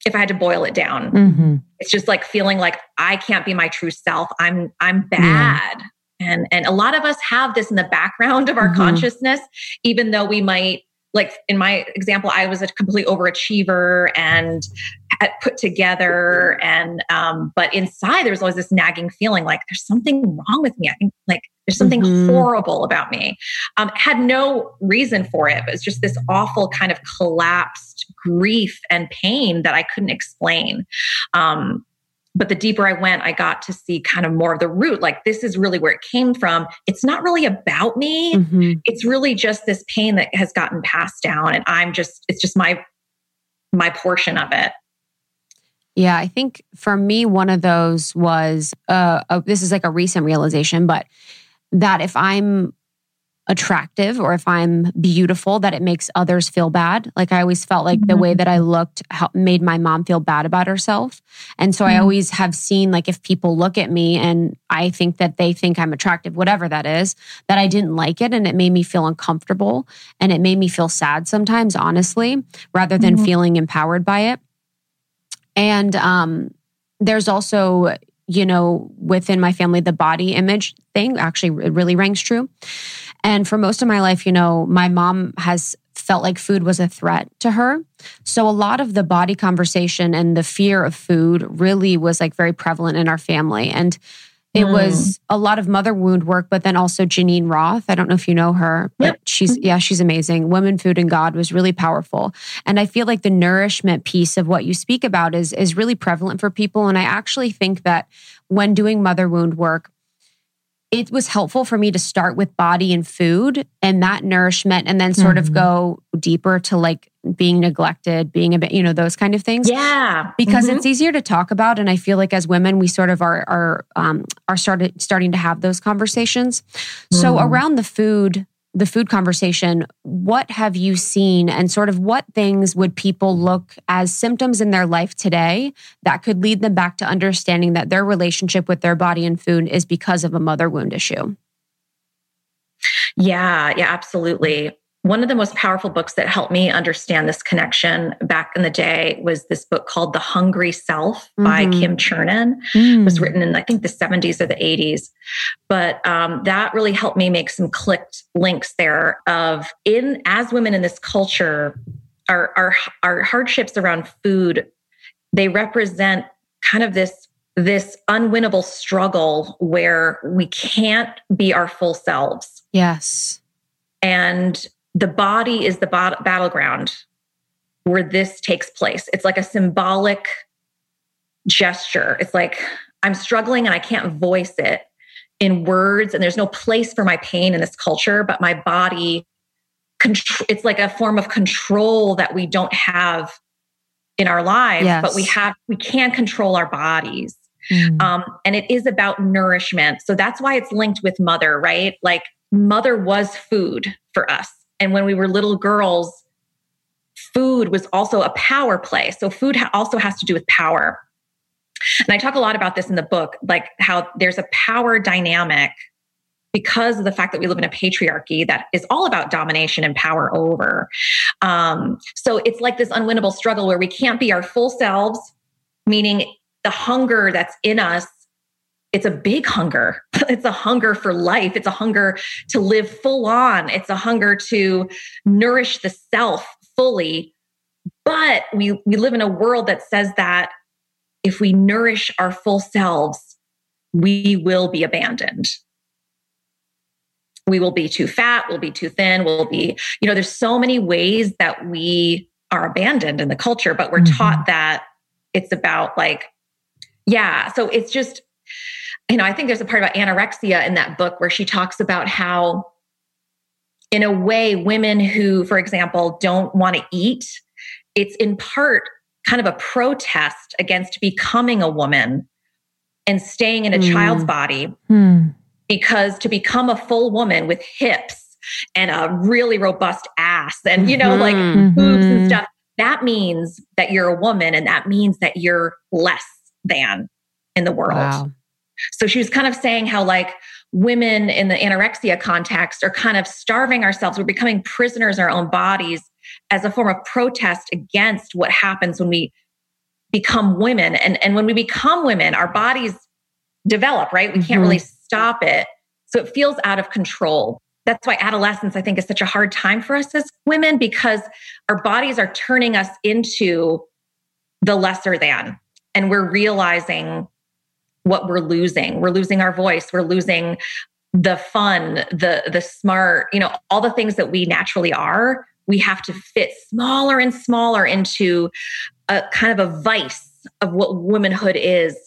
if I had to boil it down, mm-hmm. it's just like feeling like I can't be my true self. I'm I'm bad. Yeah and and a lot of us have this in the background of our mm-hmm. consciousness even though we might like in my example i was a complete overachiever and put together and um but inside there's always this nagging feeling like there's something wrong with me i think like there's something mm-hmm. horrible about me um had no reason for it but it's just this awful kind of grief and pain that i couldn't explain um but the deeper I went, I got to see kind of more of the root. Like, this is really where it came from. It's not really about me. Mm-hmm. It's really just this pain that has gotten passed down. And I'm just, it's just my, my portion of it. Yeah, I think for me, one of those was uh, a, this is like a recent realization, but that if I'm attractive or if I'm beautiful that it makes others feel bad. Like I always felt like the way mm-hmm. that I looked made my mom feel bad about herself. And so mm-hmm. I always have seen like if people look at me and I think that they think I'm attractive, whatever that is, that I didn't like it and it made me feel uncomfortable and it made me feel sad sometimes, honestly, rather than mm-hmm. feeling empowered by it. And um there's also you know, within my family, the body image thing actually really rings true. And for most of my life, you know, my mom has felt like food was a threat to her. So a lot of the body conversation and the fear of food really was like very prevalent in our family. And it mm. was a lot of mother wound work, but then also Geneen Roth. I don't know if you know her, but yep. she's, yeah, she's amazing. Women, Food, and God was really powerful. And I feel like the nourishment piece of what you speak about is, is really prevalent for people. And I actually think that when doing mother wound work, it was helpful for me to start with body and food and that nourishment and then sort mm-hmm. of go deeper to like being neglected, being a bit, you know, those kind of things. Yeah. Because mm-hmm. it's easier to talk about. And I feel like as women, we sort of are are um are started starting to have those conversations. Mm. So around the food the food conversation, what have you seen and sort of what things would people look as symptoms in their life today that could lead them back to understanding that their relationship with their body and food is because of a mother wound issue? Yeah, yeah, absolutely one of the most powerful books that helped me understand this connection back in the day was this book called The Hungry Self by mm-hmm. Kim Chernin. Mm. It was written in, I think, the 70s or the 80s. But um, that really helped me make some clicked links there of in as women in this culture, our, our, our hardships around food, they represent kind of this this unwinnable struggle where we can't be our full selves. Yes. And the body is the bat- battleground where this takes place. It's like a symbolic gesture. It's like I'm struggling and I can't voice it in words, and there's no place for my pain in this culture, but my body, it's like a form of control that we don't have in our lives, yes. but we have, we can control our bodies. Mm. Um, and it is about nourishment. So that's why it's linked with mother, right? Like mother was food for us and when we were little girls, food was also a power play. So food ha- also has to do with power. And I talk a lot about this in the book, like how there's a power dynamic because of the fact that we live in a patriarchy that is all about domination and power over. Um, so it's like this unwinnable struggle where we can't be our full selves, meaning the hunger that's in us it's a big hunger. It's a hunger for life. It's a hunger to live full on. It's a hunger to nourish the self fully. But we, we live in a world that says that if we nourish our full selves, we will be abandoned. We will be too fat, we'll be too thin, we'll be, you know, there's so many ways that we are abandoned in the culture, but we're mm-hmm. taught that it's about like, yeah. So it's just, you know, I think there's a part about anorexia in that book where she talks about how, in a way, women who, for example, don't want to eat, it's in part kind of a protest against becoming a woman and staying in a mm. child's body. Mm. Because to become a full woman with hips and a really robust ass and, you know, like mm-hmm. boobs and stuff, that means that you're a woman and that means that you're less than in the world. Wow. So she was kind of saying how, like, women in the anorexia context are kind of starving ourselves. We're becoming prisoners in our own bodies as a form of protest against what happens when we become women. And, and when we become women, our bodies develop, right? We mm-hmm. can't really stop it. So it feels out of control. That's why adolescence, I think, is such a hard time for us as women because our bodies are turning us into the lesser than. And we're realizing what we're losing. We're losing our voice. We're losing the fun, the the smart, you know, all the things that we naturally are. We have to fit smaller and smaller into a kind of a vice of what womanhood is.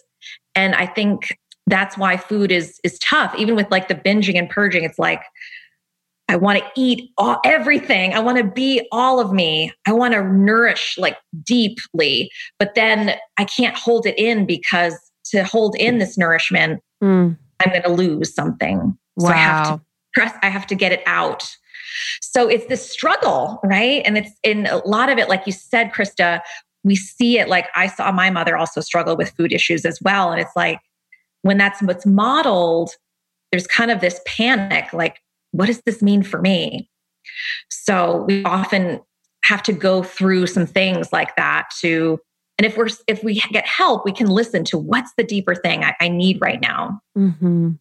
And I think that's why food is is tough. Even with like the binging and purging, it's like I want to eat all, everything. I want to be all of me. I want to nourish like deeply, but then I can't hold it in because to hold in this nourishment, mm. I'm going to lose something. Wow. So I have to press, I have to get it out. So it's this struggle, right? And it's in a lot of it, like you said, Krista, we see it like I saw my mother also struggle with food issues as well. And it's like when that's what's modeled, there's kind of this panic like, what does this mean for me? So we often have to go through some things like that to and if we're if we get help we can listen to what's the deeper thing i, I need right now mm-hmm.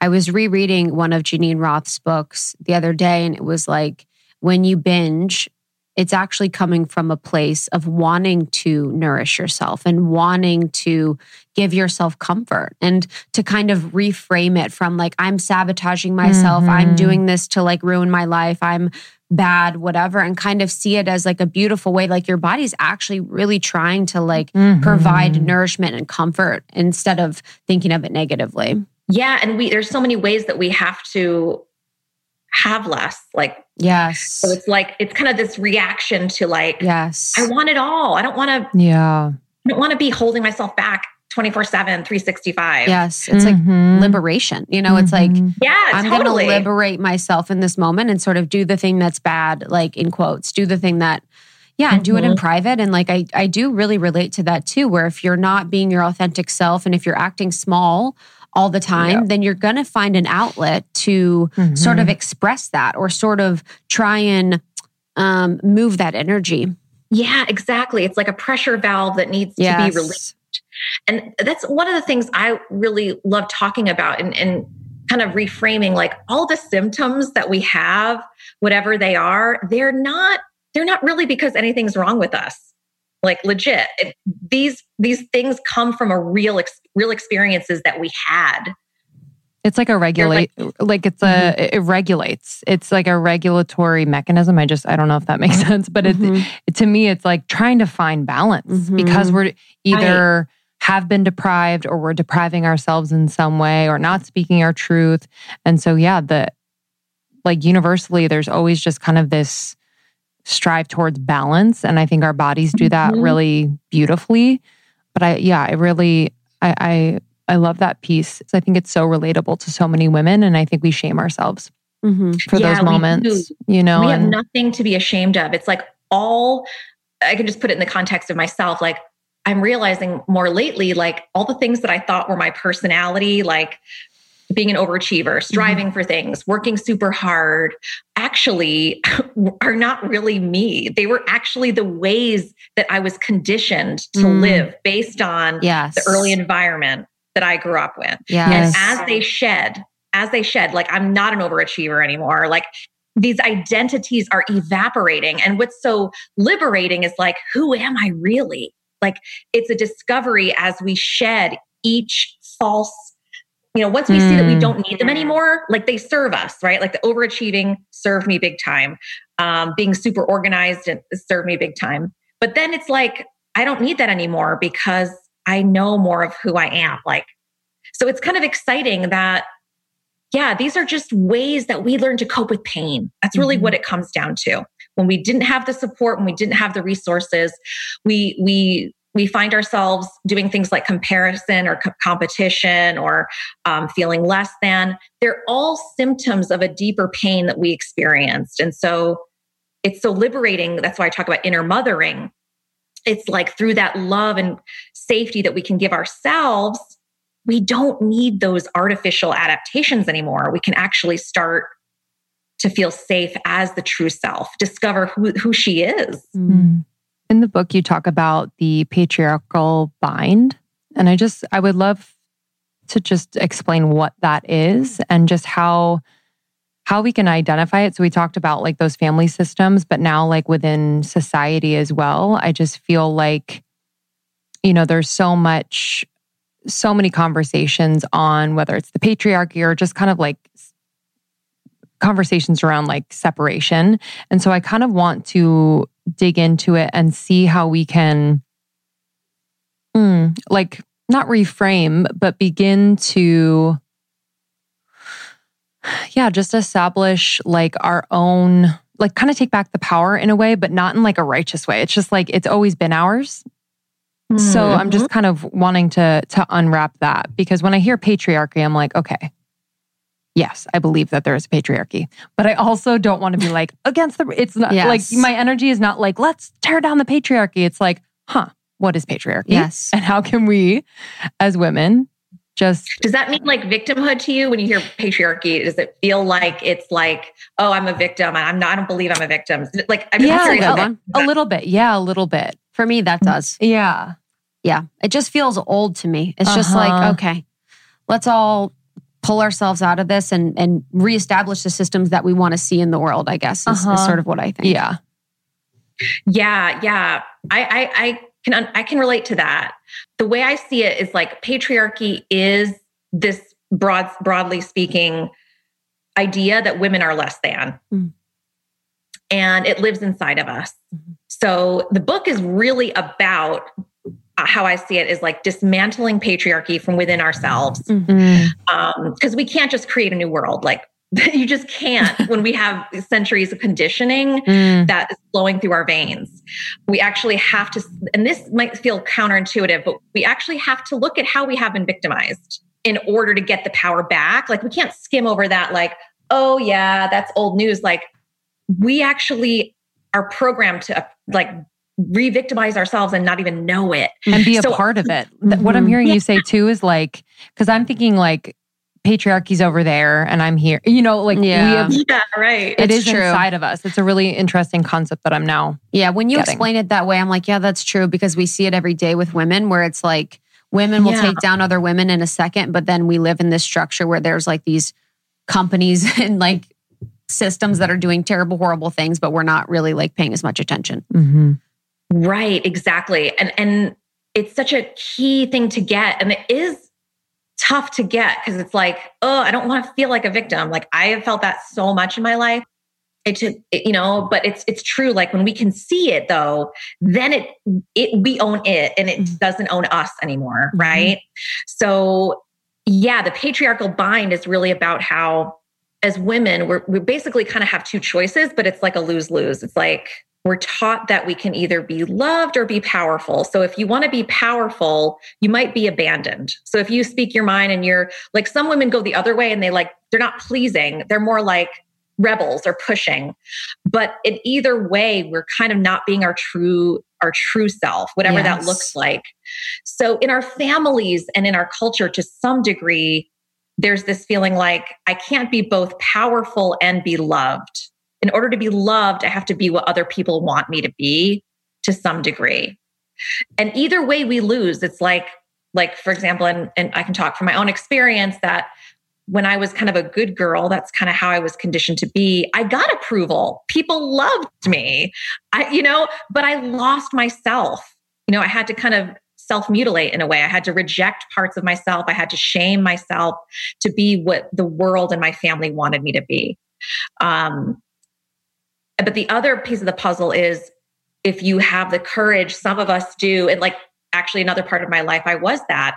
i was rereading one of Geneen Roth's books the other day and it was like when you binge it's actually coming from a place of wanting to nourish yourself and wanting to give yourself comfort and to kind of reframe it from like i'm sabotaging myself mm-hmm. i'm doing this to like ruin my life i'm bad, whatever, and kind of see it as like a beautiful way. Like your body's actually really trying to like mm-hmm. provide nourishment and comfort instead of thinking of it negatively. Yeah. And we, there's so many ways that we have to have less. Like, yes. So it's like, it's kind of this reaction to like, yes, I want it all. I don't want to, yeah. I don't want to be holding myself back 24 7 365 yes it's mm-hmm. like liberation you know mm-hmm. it's like mm-hmm. yeah i'm totally. gonna liberate myself in this moment and sort of do the thing that's bad like in quotes do the thing that yeah and mm-hmm. do it in mm-hmm. private and like I, I do really relate to that too where if you're not being your authentic self and if you're acting small all the time yeah. then you're gonna find an outlet to mm-hmm. sort of express that or sort of try and um, move that energy yeah, exactly. It's like a pressure valve that needs yes. to be released. And that's one of the things I really love talking about and, and kind of reframing like all the symptoms that we have, whatever they are, they're not, they're not really because anything's wrong with us. Like legit, these these things come from a real real experiences that we had it's like a regulate, like, like, it's a, mm-hmm. it regulates. It's like a regulatory mechanism. I just, I don't know if that makes sense, but mm-hmm. it, to me, it's like trying to find balance mm-hmm. because we're either have been deprived or we're depriving ourselves in some way or not speaking our truth. And so, yeah, the like universally, there's always just kind of this strive towards balance. And I think our bodies do that mm-hmm. really beautifully. But I, yeah, I really, I, I, I love that piece. I think it's so relatable to so many women. And I think we shame ourselves mm-hmm. for yeah, those moments, you know, we have nothing to be ashamed of. It's like all, I can just put it in the context of myself. Like I'm realizing more lately, like all the things that I thought were my personality, like being an overachiever, mm-hmm. striving mm-hmm. for things, working super hard, actually are not really me. They were actually the ways that I was conditioned to mm. live based on yes. the early environment that I grew up with. Yes. And as they shed, as they shed, like I'm not an overachiever anymore. Like these identities are evaporating. And what's so liberating is like, who am I really? like it's a discovery as we shed each false you know once we mm. see that we don't need them anymore like they serve us right like the overachieving served me big time um, being super organized and served me big time but then it's like i don't need that anymore because i know more of who i am like so it's kind of exciting that yeah these are just ways that we learn to cope with pain. That's really mm-hmm. what it comes down to. When we didn't have the support when we didn't have the resources we we we find ourselves doing things like comparison or co- competition or um, feeling less than. They're all symptoms of a deeper pain that we experienced. And so it's so liberating. That's why i talk about inner mothering it's like through that love and safety that we can give ourselves we don't need those artificial adaptations anymore we can actually start to feel safe as the true self discover who, who she is mm. In the book, you talk about the patriarchal bind. And I just, I would love to just explain what that is and just how how we can identify it. So we talked about like those family systems but now like within society as well i just feel like you know there's so much so many conversations on whether it's the patriarchy or just kind of like conversations around like separation. And so i kind of want to dig into it and see how we can, mm, like, not reframe, but begin to, yeah, just establish like our own, like, kind of take back the power in a way, but not in like a righteous way. It's just like it's always been ours. Mm-hmm. So I'm just kind of wanting to to unwrap that because when I hear patriarchy, I'm like, okay, yes, I believe that there is a patriarchy, but I also don't want to be like against the, it's not yes. like my energy is not like, let's tear down the patriarchy. It's like, huh, what is patriarchy? Yes. And how can we as women just. Does that mean like victimhood to you when you hear patriarchy? Does it feel like it's like, oh, I'm a victim I'm not, I don't believe I'm a victim? Like, I'm yeah, a, a little bit. Yeah, a little bit. For me, that does. Yeah. Yeah. It just feels old to me. It's uh-huh. just like, uh-huh. okay, let's all pull ourselves out of this and and reestablish the systems that we want to see in the world i guess is, uh-huh. is sort of what i think yeah yeah yeah I, I i can i can relate to that the way i see it is like patriarchy is this broad broadly speaking idea that women are less than mm. and it lives inside of us mm-hmm. so the book is really about uh, how I see it is like dismantling patriarchy from within ourselves. Because mm-hmm. um, we can't just create a new world. Like you just can't when we have centuries of conditioning mm. that is flowing through our veins. We actually have to, and this might feel counterintuitive, but we actually have to look at how we have been victimized in order to get the power back. Like we can't skim over that, like, oh, yeah, that's old news. Like we actually are programmed to like re-victimize ourselves and not even know it and be a so, part of it mm-hmm. what i'm hearing yeah. you say too is like because i'm thinking like patriarchy's over there and i'm here you know like yeah, yeah right It it's is true. inside of us it's a really interesting concept that i'm now yeah when you getting. explain it that way i'm like yeah that's true because we see it every day with women where it's like women will yeah. take down other women in a second but then we live in this structure where there's like these companies and like systems that are doing terrible horrible things but we're not really like paying as much attention mm-hmm. Right, exactly. And and it's such a key thing to get and it is tough to get because it's like, oh, I don't want to feel like a victim. Like I have felt that so much in my life. It took, you know, but it's it's true. Like when we can see it though, then it it we own it and it mm-hmm. doesn't own us anymore, mm-hmm. right? So yeah, the patriarchal bind is really about how as women, we're we basically kind of have two choices, but it's like a lose-lose. It's like we're taught that we can either be loved or be powerful. So if you want to be powerful, you might be abandoned. So if you speak your mind and you're like some women go the other way and they like they're not pleasing, they're more like rebels or pushing. But in either way, we're kind of not being our true our true self, whatever yes. that looks like. So in our families and in our culture to some degree there's this feeling like I can't be both powerful and be loved in order to be loved, I have to be what other people want me to be to some degree. And either way we lose. It's like, like for example, and, and I can talk from my own experience that when I was kind of a good girl, that's kind of how I was conditioned to be. I got approval. People loved me. I, you know, but I lost myself you know, I had to kind of self mutilate in a way. I had to reject parts of myself. I had to shame myself to be what the world and my family wanted me to be. Um, but the other piece of the puzzle is if you have the courage, some of us do, and like actually another part of my life, I was that.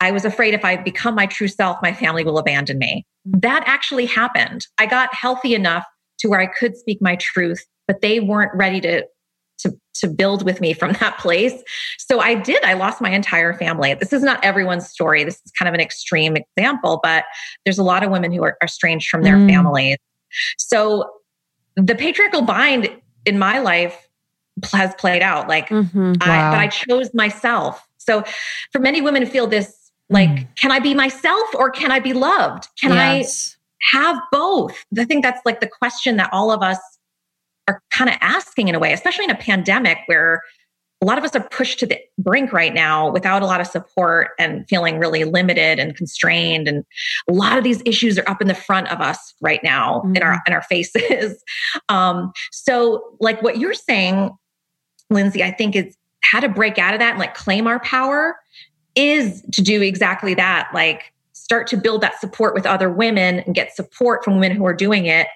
I was afraid if I become my true self, my family will abandon me. That actually happened. I got healthy enough to where I could speak my truth, but they weren't ready to to to build with me from that place. So I did. I lost my entire family. This is not everyone's story. This is kind of an extreme example, but there's a lot of women who are, estranged from their mm. families. So the patriarchal bind in my life has played out. Like mm-hmm. I, wow. but I chose myself. So for many women feel this like, mm. can I be myself or can I be loved? Can yes. I have both? I think that's like the question that all of us are kind of asking in a way, especially in a pandemic where a lot of us are pushed to the brink right now without a lot of support and feeling really limited and constrained. And a lot of these issues are up in the front of us right now mm-hmm. in our in our faces. Um, so like what you're saying Lindsey i think is how to break out of that and like claim our power is to do exactly that. Like start to build that support with other women and get support from women who are doing it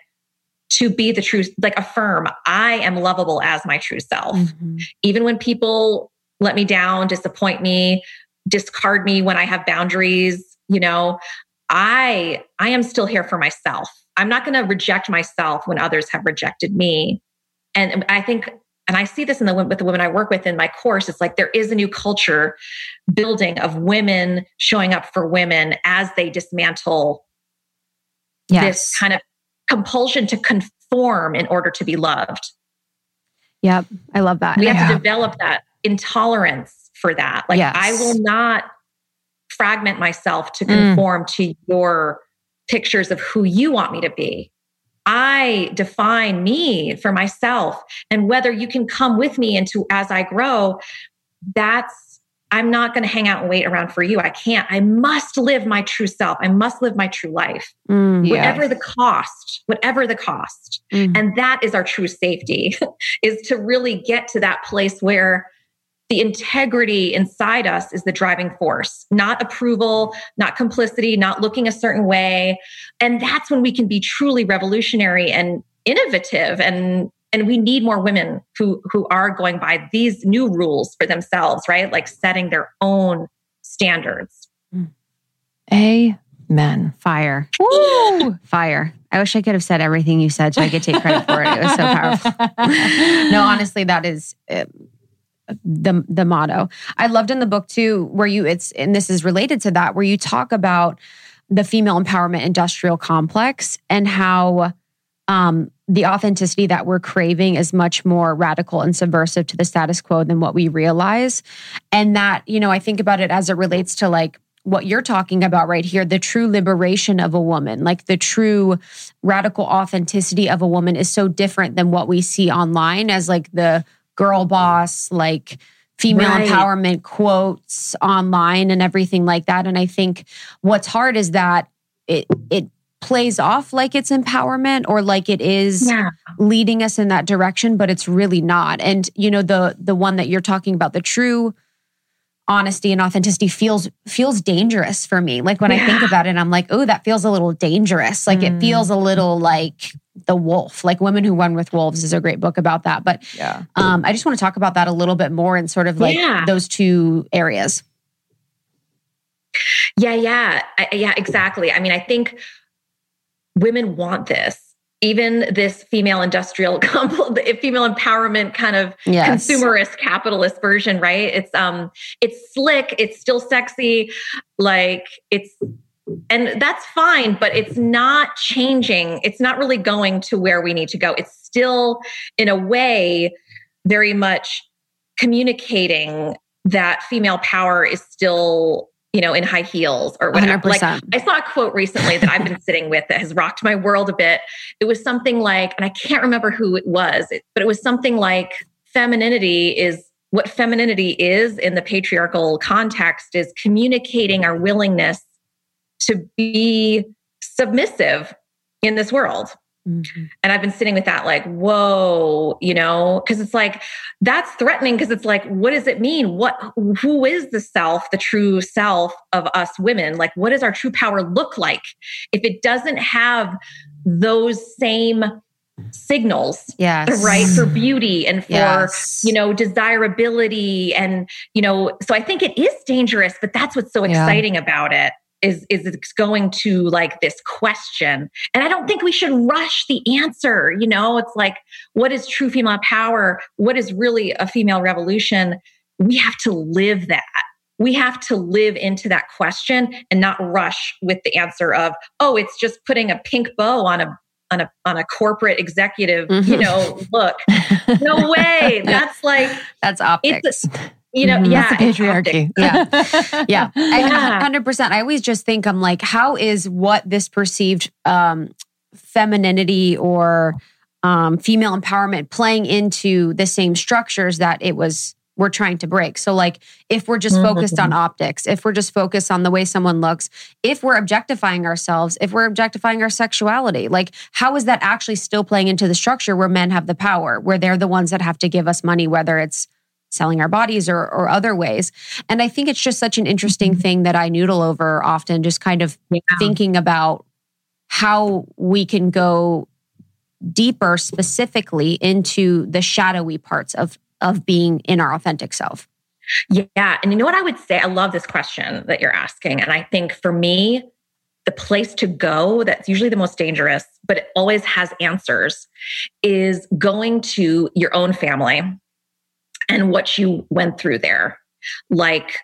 to be the truth, like affirm, I am lovable as my true self. Mm-hmm. Even when people let me down, disappoint me, discard me when I have boundaries, you know, I I am still here for myself. I'm not going to reject myself when others have rejected me. And I think and I see this in the with the women I work with in my course. It's like there is a new culture building of women showing up for women as they dismantle yes. this kind of compulsion to conform in order to be loved. Yep. I love that. We have yeah. to develop that intolerance for that. Like, yes. I will not fragment myself to mm. conform mm. to your pictures of who you want me to be. I define me for myself. And whether you can come with me into as I grow, that's I'm not going to hang out and wait around for you. I can't. I must live my true self. I must live my true life, mm, whatever the cost, whatever the cost. Mm. And that is our true safety is to really get to that place where the integrity inside us is the driving force, not approval, not complicity, not looking a certain way. And that's when we can be truly revolutionary and innovative and and we need more women who who are going by these new rules for themselves right? Like setting their own standards. Amen. Fire. Woo! fire. I wish i could have said everything you said so i could take credit for it. It was so powerful. No honestly that is uh, the the motto. I loved in the book too where you it's and this is related to that where you talk about the female empowerment industrial complex and how um, the authenticity that we're craving is much more radical and subversive to the status quo than what we realize. And that, you know, I think about it as it relates to like what you're talking about right here the true liberation of a woman, like the true radical authenticity of a woman is so different than what we see online as like the girl boss, like, female right. empowerment quotes online and everything like that and i think what's hard is that it it plays off like it's empowerment or like it is yeah. leading us in that direction but it's really not. And you know the the one that you're talking about the true honesty and authenticity feels feels dangerous for me. Like when yeah. i think about it i'm like oh that feels a little dangerous. Like mm. it feels a little like the wolf. Like women who run with wolves is a great book about that. But yeah. um, i just want to talk about that a little bit more and sort of like yeah. those two areas. Yeah yeah. I, yeah exactly. I mean i think women want this. Even this female industrial female empowerment kind of yes. consumerist capitalist version right? It's um it's slick it's still sexy like it's and that's fine but it's not changing. It's not really going to where we need to go. It's still in a way very much communicating that female power is still you know, in high heels or whatever. 100%. Like I saw a quote recently that I've been sitting with that has rocked my world a bit. It was something like, and I can't remember who it was, but it was something like femininity is what femininity is in the patriarchal context is communicating our willingness to be submissive in this world Mm-hmm. And I've been sitting with that, like, whoa, you know, because it's like that's threatening. Because it's like, what does it mean? What, who is the self, the true self of us women? Like, what does our true power look like if it doesn't have those same signals yes right for beauty and for yes. you know desirability and you know so i think it is dangerous but that's what's so exciting yeah. about it is is it's going to like this question. And i don't think we should rush the answer you know? It's like what is true female power? What is really a female revolution? We have to live that. We have to live into that question and not rush with the answer of oh it's just putting a pink bow on a on a on a corporate executive mm-hmm. you know look. No way. That's like that's optics you know, mm-hmm. yeah, That's the patriarchy. yeah, yeah, yeah. hundred percent. I always just think I'm like, how is what this perceived um, femininity or um, female empowerment playing into the same structures that it was we're trying to break. So, like, if we're just focused on mm-hmm. optics, if we're just focused on the way someone looks, if we're objectifying ourselves, if we're objectifying our sexuality, like, how is that actually still playing into the structure where men have the power, where they're the ones that have to give us money, whether it's selling our bodies or, or other ways. And I think it's just such an interesting mm-hmm. thing that I noodle over often, just kind of yeah. thinking about how we can go deeper specifically into the shadowy parts of of being in our authentic self. Yeah. And you know what I would say? I love this question that you're asking. And I think for me, the place to go that's usually the most dangerous, but it always has answers, is going to your own family and what you went through there. Like,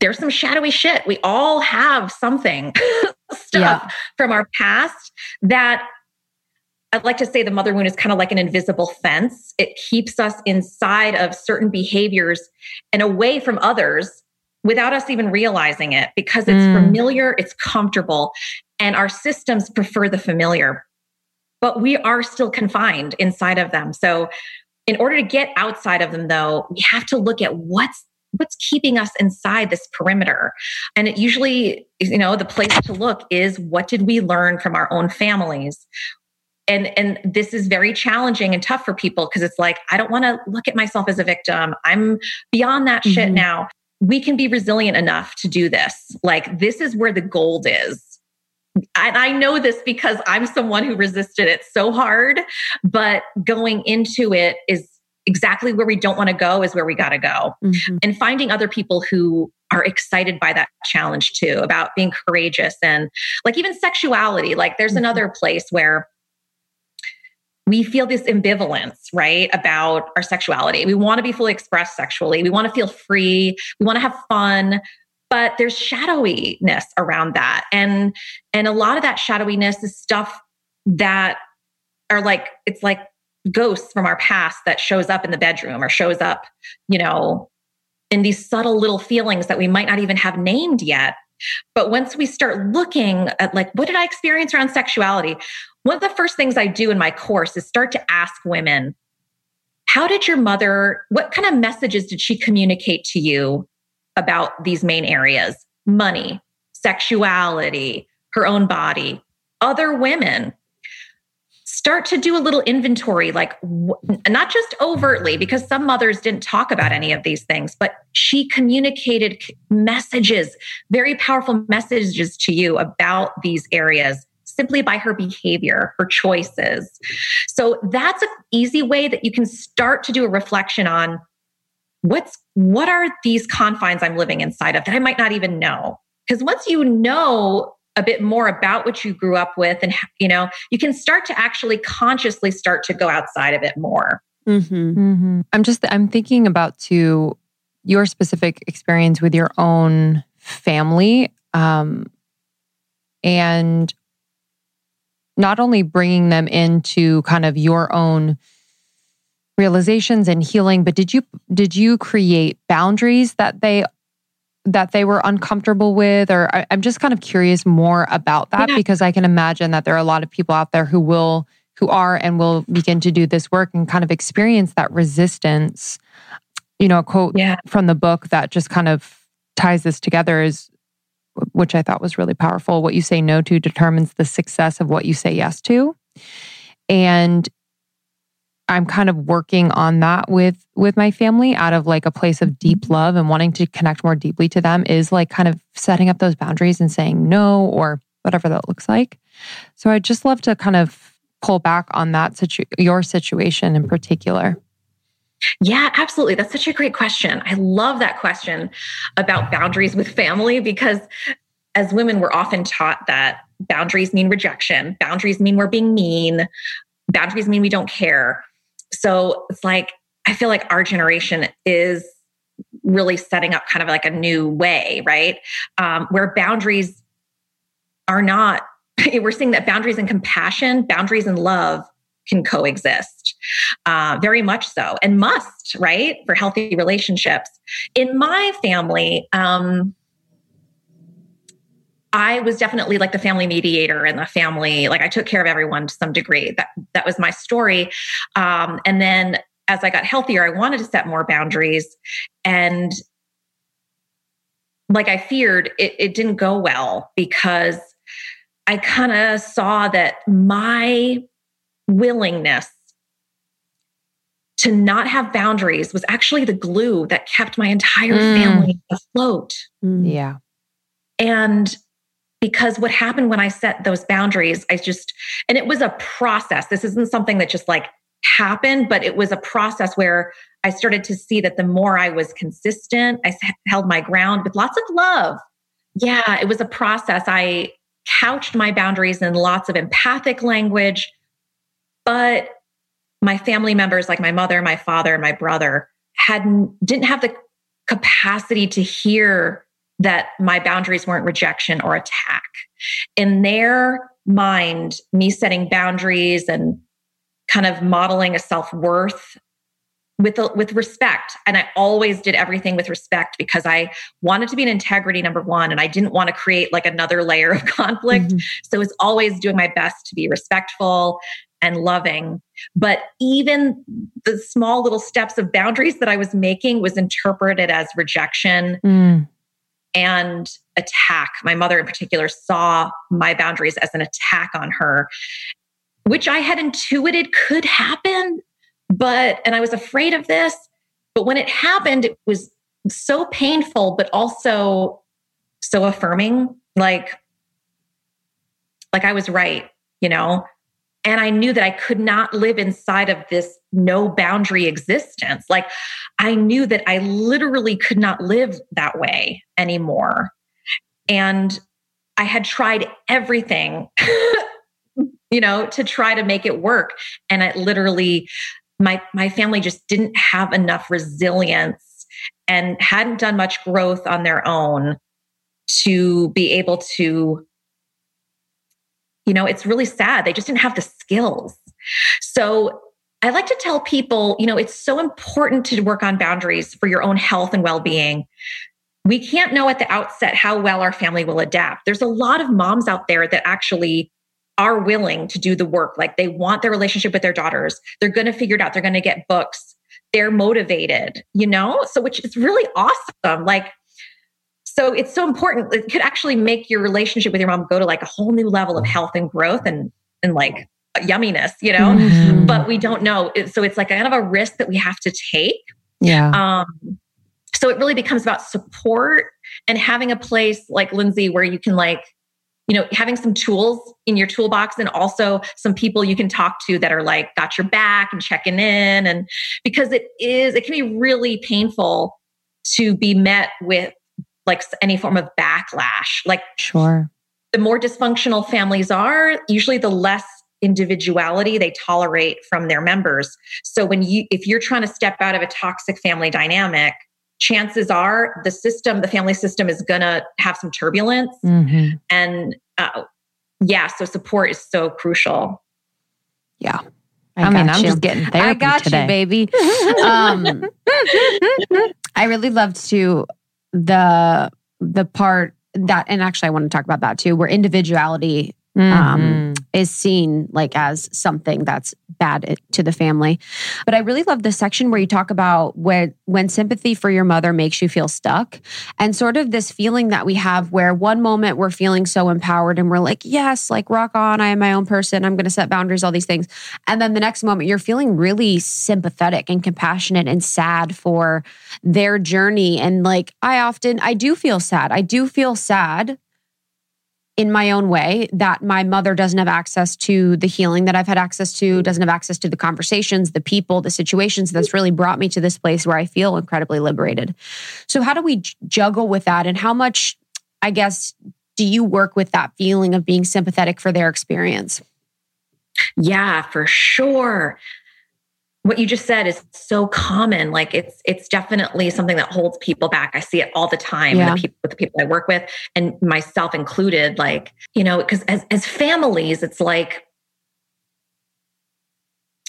there's some shadowy shit. We all have something stuff yeah. from our past that I'd like to say the mother wound is kind of like an invisible fence. It keeps us inside of certain behaviors and away from others without us even realizing it because it's mm. familiar, it's comfortable, and our systems prefer the familiar. But we are still confined inside of them. So in order to get outside of them though we have to look at what's what's keeping us inside this perimeter. And it usually you know the place to look is what did we learn from our own families? And and this is very challenging and tough for people because it's like i don't want to look at myself as a victim. I'm beyond that mm-hmm. shit now. We can be resilient enough to do this. Like this is where the gold is and I know this because I'm someone who resisted it so hard, but going into it is exactly where we don't want to go is where we got to go. Mm-hmm. And finding other people who are excited by that challenge too, about being courageous and like even sexuality. Like there's mm-hmm. another place where we feel this ambivalence, right, about our sexuality. We want to be fully expressed sexually. We want to feel free. We want to have fun but there's shadowiness around that. And and a lot of that shadowiness is stuff that are like it's like ghosts from our past that shows up in the bedroom or shows up you know in these subtle little feelings that we might not even have named yet. But once we start looking at like what did i experience around sexuality? One of the first things i do in my course is start to ask women how did your mother what kind of messages did she communicate to you about these main areas money, sexuality, her own body, other women. Start to do a little inventory, like not just overtly, because some mothers didn't talk about any of these things, but she communicated messages, very powerful messages to you about these areas simply by her behavior, her choices. So that's an easy way that you can start to do a reflection on what's what are these confines I'm living inside of that I might not even know? Because once you know a bit more about what you grew up with and you know you can start to actually consciously start to go outside of it more mm-hmm. Mm-hmm. i'm just i'm thinking about to your specific experience with your own family um, and not only bringing them into kind of your own realizations and healing but did you did you create boundaries that they that they were uncomfortable with or I, am just kind of curious more about that yeah. because i can imagine that there are a lot of people out there who will who are and will begin to do this work and kind of experience that resistance you know a quote yeah. from the book that just kind of ties this together is which i thought was really powerful what you say no to determines the success of what you say yes to And I'm kind of working on that with with my family out of like a place of deep mm-hmm. love and wanting to connect more deeply to them is like kind of setting up those boundaries and saying no or whatever that looks like. So I'd just love to kind of pull back on that situ- your situation in particular. Yeah, absolutely. That's such a great question. I love that question about boundaries with family because as women, we're often taught that boundaries mean rejection, boundaries mean we're being mean, boundaries mean we don't care. So it's like, I feel like our generation is really setting up kind of like a new way, right? Um, where boundaries are not, we're seeing that boundaries and compassion, boundaries and love can coexist uh, very much so and must right for healthy relationships in my family um, I was definitely like the family mediator and the family, like I took care of everyone to some degree. That that was my story. Um, and then as I got healthier, I wanted to set more boundaries. And like I feared, it, it didn't go well because I kind of saw that my willingness to not have boundaries was actually the glue that kept my entire mm. family afloat. Mm. Yeah. And because what happened when I set those boundaries, I just, and it was a process. This isn't something that just like happened, but it was a process where I started to see that the more I was consistent, I held my ground with lots of love. Yeah, it was a process. I couched my boundaries in lots of empathic language, but my family members, like my mother, my father, my brother, had didn't have the capacity to hear that my boundaries weren't rejection or attack. In their mind, me setting boundaries and kind of modeling a self worth with with respect and i always did everything with respect because i wanted to be in integrity number one and i didn't want to create like another layer of conflict mm-hmm. so it's always doing my best to be respectful and loving but even the small little steps of boundaries that i was making was interpreted as rejection mm and attack. My mother, in particular, saw my boundaries as an attack on her, which I had intuited could happen. But, and I was afraid of this. But when it happened, it was so painful, but also so affirming. Like, like I was right, you know? And I knew that I could not live inside of this no boundary existence. Like I knew that I literally could not live that way anymore. And I had tried everything, you know, to try to make it work. And it literally, my, my family just didn't have enough resilience and hadn't done much growth on their own to be able to you know, it's really sad. They just didn't have the skills. So I like to tell people, you know, it's so important to work on boundaries for your own health and well being. We can't know at the outset how well our family will adapt. There's a lot of moms out there that actually are willing to do the work. Like they want their relationship with their daughters. They're going to figure it out. They're going to get books. They're motivated, you know? So, which is really awesome. Like, so it's so important. It could actually make your relationship with your mom go to like a whole new level of health and growth and and like yumminess, you know. Mm-hmm. But we don't know. So it's like kind of a risk that we have to take. Yeah. Um, so it really becomes about support and having a place like Lindsey where you can like you know having some tools in your toolbox and also some people you can talk to that are like got your back and checking in and because it is it can be really painful to be met with like any form of backlash. Like, sure. The more dysfunctional families are, usually the less individuality they tolerate from their members. So when you if you're trying to step out of a toxic family dynamic, chances are the system, the family system is going to have some turbulence. Mm-hmm. And uh, yeah, so support is so crucial. Yeah. I, I mean, I'm just getting therapy I got today. you, baby. um, I really loved to the the part that and actually I want to talk about that too where individuality um, Mhm. is seen like as something that's bad to the family. But I really love the section where you talk about when when sympathy for your mother makes you feel stuck and sort of this feeling that we have where one moment we're feeling so empowered and we're like, yes, like rock on, I am my own person, I'm going to set boundaries, all these things. And then the next moment you're feeling really sympathetic and compassionate and sad for their journey and like I often I do feel sad. I do feel sad in my own way that my mother doesn't have access to the healing that I've had access to, doesn't have access to the conversations, the people, the situations that's really brought me to this place where I feel incredibly liberated. So, how do we juggle with that? And how much, I guess, do you work with that feeling of being sympathetic for their experience? Yeah, for sure. What you just said is so common. Like it's it's definitely something that holds people back. I see it all the time Yeah. with, the people, with the people I work with, and myself included. Like you know, because as as families, it's like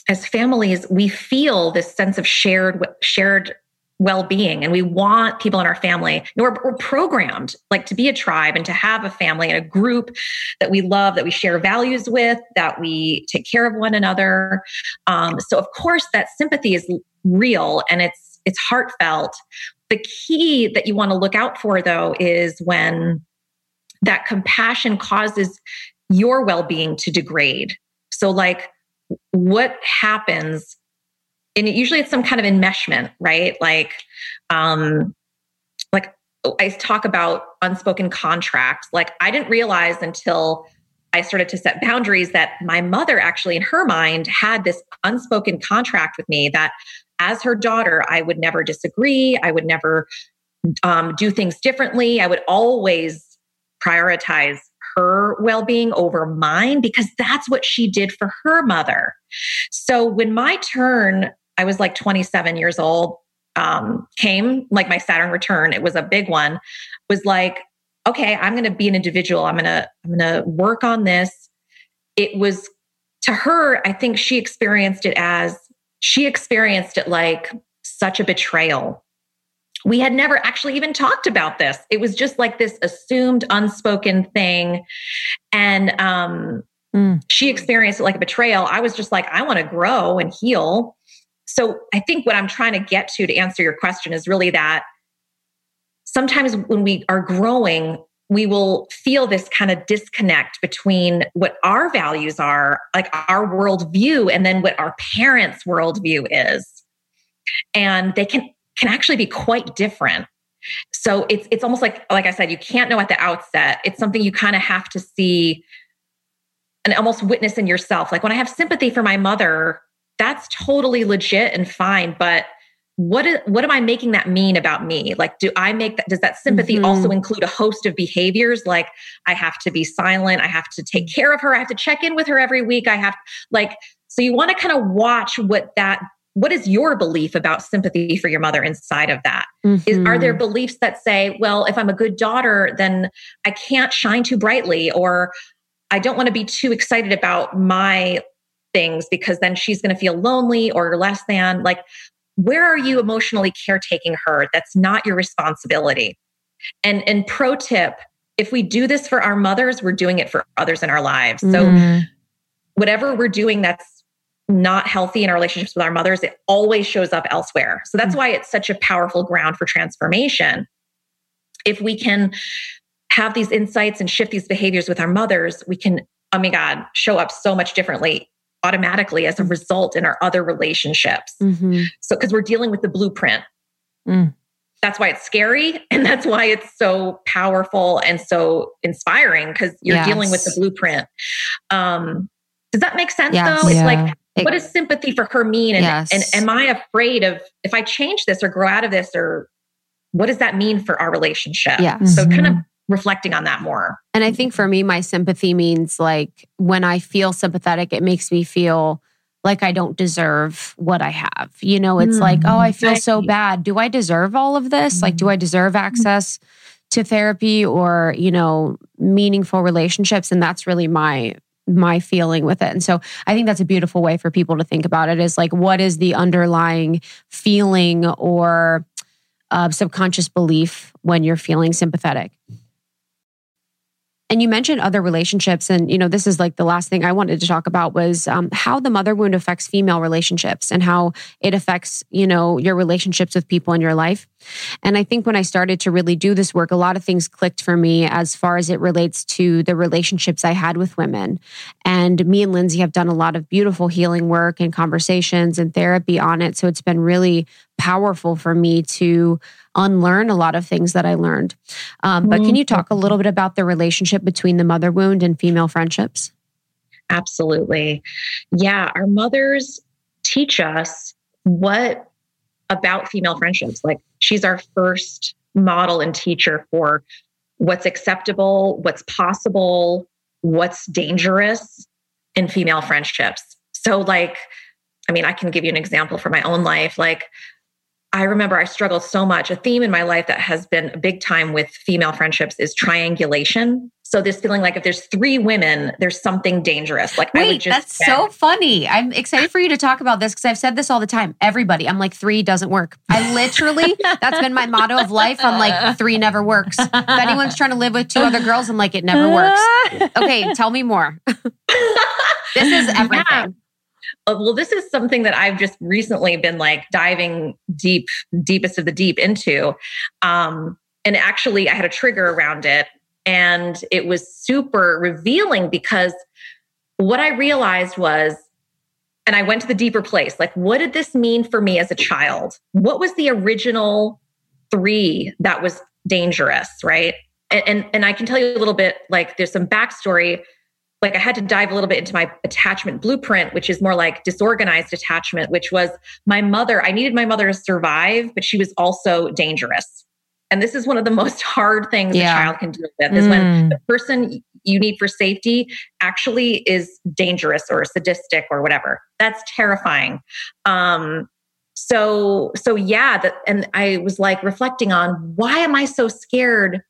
as families, we feel this sense of shared shared well-being and we want people in our family you know, we're, we're programmed like to be a tribe and to have a family and a group that we love that we share values with that we take care of one another. Um, so of course that sympathy is real and it's it's heartfelt. The key that you want to look out for though is when that compassion causes your well-being to degrade. So like what happens and usually it's some kind of enmeshment right? Like um like i talk about unspoken contracts. Like i didn't realize until i started to set boundaries that my mother actually in her mind had this unspoken contract with me that as her daughter i would never disagree. I would never um, do things differently. I would always prioritize her well-being over mine because that's what she did for her mother. So when my turn I was like 27 years old, um, came like my Saturn return, it was a big one, was like, okay, I'm going to be an individual. I'm going to, I'm going to work on this. It was to her, I think she experienced it as, she experienced it like such a betrayal. We had never actually even talked about this. It was just like this assumed, unspoken thing. And um, Mm. she experienced it like a betrayal. I was just like, I want to grow and heal so I think what I'm trying to get to to answer your question is really that sometimes when we are growing, we will feel this kind of disconnect between what our values are, like our worldview, and then what our parents' worldview is. And they can can actually be quite different. So it's it's almost like like I said, you can't know at the outset. It's something you kind of have to see and almost witness in yourself. Like when I have sympathy for my mother, that's totally legit and fine but what is, what am i making that mean about me? Like do i make that does that sympathy Mhm. also include a host of behaviors? Like i have to be silent i have to take care of her i have to check in with her every week i have like so you want to kind of watch what that what is your belief about sympathy for your mother inside of that? Is are there beliefs that say well if i'm a good daughter then i can't shine too brightly or i don't want to be too excited about my things because then she's going to feel lonely or less than like where are you emotionally caretaking her? That's not your responsibility. And and pro tip if we do this for our mothers we're doing it for others in our lives. So Mhm. whatever we're doing that's not healthy in our relationships with our mothers it always shows up elsewhere. So that's why it's such a powerful ground for transformation. If we can have these insights and shift these behaviors with our mothers we can oh my god show up so much differently automatically as a result in our other relationships Mhm. so because we're dealing with the blueprint Mm. that's why it's scary and that's why it's so powerful and so inspiring because you're dealing with the blueprint um does that make sense Yes. though it's Yeah. like It- what does sympathy for her mean and, Yes. and am i afraid of if i change this or grow out of this or what does that mean for our relationship Yeah. so kind of Mhm. Reflecting on that more And I think for me, my sympathy means like when I feel sympathetic, it makes me feel like I don't deserve what I have. You know, it's like, oh, I feel so bad. Do I deserve all of this? Like, do I deserve access to therapy or, you know, meaningful relationships? And that's really my my feeling with it. And so I think that's a beautiful way for people to think about it is like what is the underlying feeling or uh, subconscious belief when you're feeling sympathetic? And you mentioned other relationships, and you know this is like the last thing I wanted to talk about was um, how the mother wound affects female relationships and how it affects you know your relationships with people in your life. And I think when I started to really do this work, a lot of things clicked for me as far as it relates to the relationships I had with women. And me and Lindsey have done a lot of beautiful healing work and conversations and therapy on it. So it's been really powerful for me to unlearn a lot of things that I learned. Um, but can you talk a little bit about the relationship between the mother wound and female friendships? Absolutely. Yeah, our mothers teach us what about female friendships. Like she's our first model and teacher for what's acceptable, what's possible, what's dangerous in female friendships. So, like, I mean, I can give you an example for my own life. Like, I remember I struggled so much. A theme in my life that has been a big time with female friendships is triangulation. So this feeling like if there's three women, there's something dangerous. Like Wait, I would just that's so funny. I'm excited for you to talk about this because I've said this all the time. Everybody, I'm like three doesn't work. I literally, that's been my motto of life. I'm like three never works. If anyone's trying to live with two other girls, I'm like it never works. Okay, tell me more. this is everything. Yeah. Well, this is something that I've just recently been like diving deep, deepest of the deep into. Um, and actually, I had a trigger around it, and it was super revealing because what I realized was, and I went to the deeper place like, what did this mean for me as a child? What was the original three that was dangerous, right? And, and, and I can tell you a little bit like there's some backstory like I had to dive a little bit into my attachment blueprint, which is more like disorganized attachment, which was my mother. I needed my mother to survive, but she was also dangerous. And this is one of the most hard things Yeah. a child can deal with is when the person you need for safety actually is dangerous or sadistic or whatever. That's terrifying. Um, so so yeah, that and I was like reflecting on why am I so scared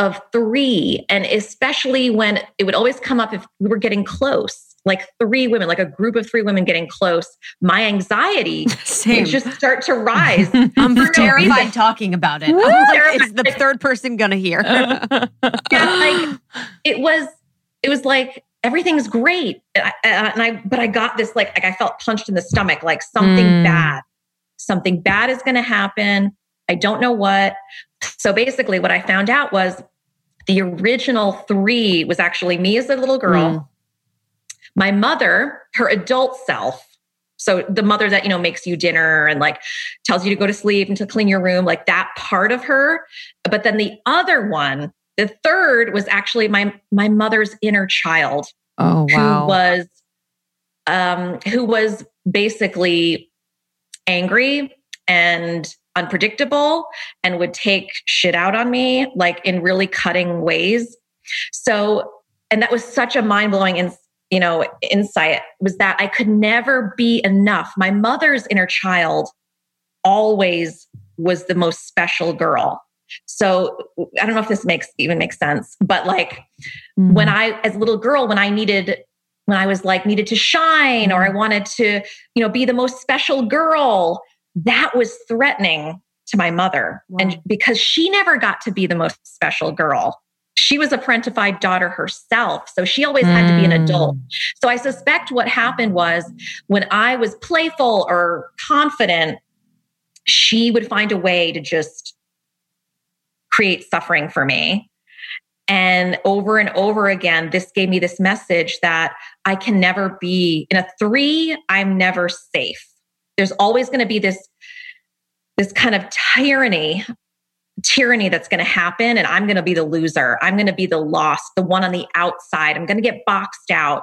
of three and especially when it would always come up if we were getting close like three women like a group of three women getting close my anxiety Same. would just start to rise I'm For no terrified talking about it. I'm like, Terrified. it's the third person gonna hear. yeah, like it was it was like everything's great and I, and I but i got this like, like i felt punched in the stomach like something Mm. bad something bad is going to happen i don't know what so basically what i found out was the original three was actually me as a little girl Mm. my mother her adult self so the mother that you know makes you dinner and like tells you to go to sleep and to clean your room like that part of her but then the other one the third was actually my my mother's inner child Oh, wow. who was um who was basically angry and unpredictable and would take shit out on me like in really cutting ways. So and that was such a mind-blowing in, you know insight was that i could never be enough. My mother's inner child always was the most special girl. So i don't know if this makes even makes sense but like Mm. when I, as a little girl, when I needed, when I was like needed to shine or I wanted to, you know, be the most special girl, that was threatening to my mother. And because she never got to be the most special girl, she was a parentified daughter herself. So she always had to be an mm. adult. So I suspect what happened was when I was playful or confident, she would find a way to just create suffering for me. And over and over again, this gave me this message that I can never be in a three, I'm never safe. There's always going to be this, this kind of tyranny, tyranny that's going to happen. And I'm going to be the loser. I'm going to be the lost, the one on the outside. I'm going to get boxed out.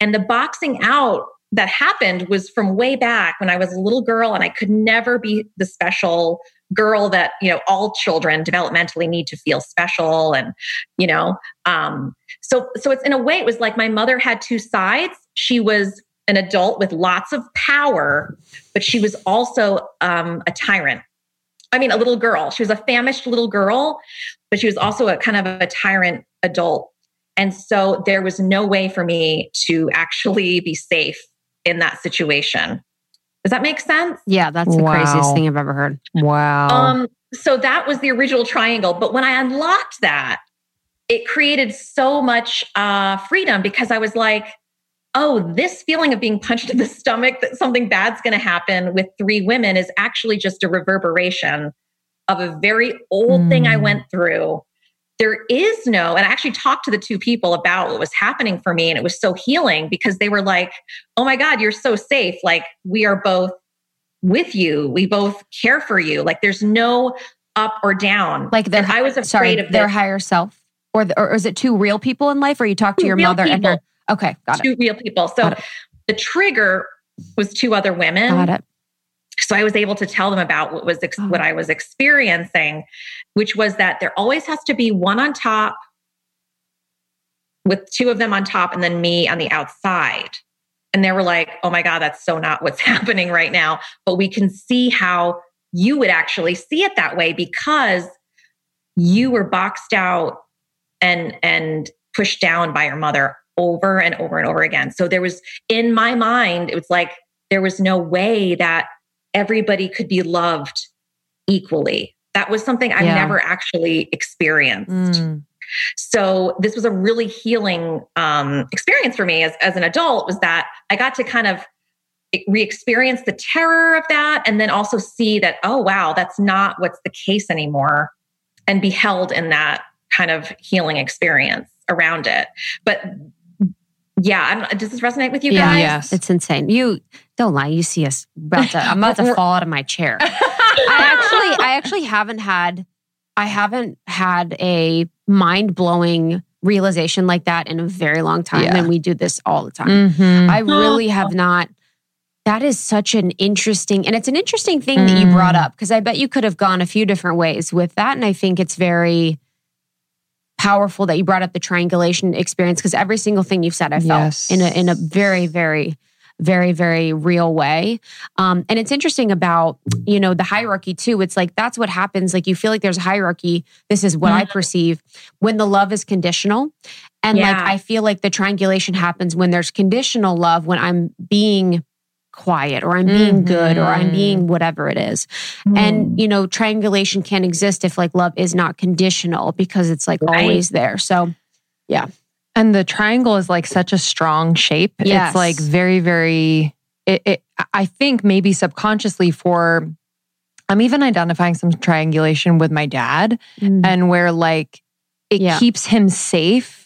And the boxing out that happened was from way back when I was a little girl and I could never be the special girl that you know all children developmentally need to feel special and you know um so so it's in a way it was like my mother had two sides she was an adult with lots of power but she was also um a tyrant i mean a little girl she was a famished little girl but she was also a kind of a tyrant adult and so there was no way for me to actually be safe in that situation does that make sense yeah, that's the Wow. craziest thing I've ever heard. Wow. um, so that was the original triangle. But when I unlocked that, it created so much uh, freedom because I was like, oh, this feeling of being punched in the stomach that something bad's going to happen with three women is actually just a reverberation of a very old mm. thing I went through. There is no, and I actually talked to the two people about what was happening for me, and it was so healing because they were like, oh my God, you're so safe. Like, we are both with you. We both care for you. Like, there's no up or down. Like, the, I was afraid sorry, of their higher self or, the, or is it two real people in life or you talk to two your mother people. and her okay got two it. Two real people. So the trigger was two other women. Got it. So i was able to tell them about what was ex- oh. what i was experiencing which was that there always has to be one on top with two of them on top and then me on the outside. And they were like oh my god that's so not what's happening right now. But we can see how you would actually see it that way because you were boxed out and and pushed down by your mother over and over and over again. So there was in my mind, it was like there was no way that everybody could be loved equally. That was something I've yeah. never actually experienced. Mm. So this was a really healing um, experience for me as, as an adult was that I got to kind of re-experience the terror of that and then also see that, oh, wow, that's not what's the case anymore and be held in that kind of healing experience around it. But yeah, does this resonate with you yeah, guys? Yes, it's insane. You don't lie. You see us about to. I'm about to fall out of my chair. I actually, I actually haven't had, I haven't had a mind blowing realization like that in a very long time. Yeah. And we do this all the time. Mm-hmm. I really have not. That is such an interesting, and it's an interesting thing mm. that you brought mm. up because I bet you could have gone a few different ways with that. And I think it's very powerful that you brought up the triangulation experience because every single thing you've said, I felt yes. in a in a very very very very real way um, and it's interesting about you know the hierarchy too it's like that's what happens like you feel like there's a hierarchy this is what mm-hmm. i perceive when the love is conditional and yeah. like i feel like the triangulation happens when there's conditional love when i'm being quiet or I'm being mm-hmm. good or I'm being whatever it is. Mm. And, you know, triangulation can't exist if like love is not conditional because it's like right. always there. So, yeah. And the triangle is like such a strong shape. Yes. It's like very, very, it, it, I think maybe subconsciously for, I'm even identifying some triangulation with my dad mm. and where like it yeah. keeps him safe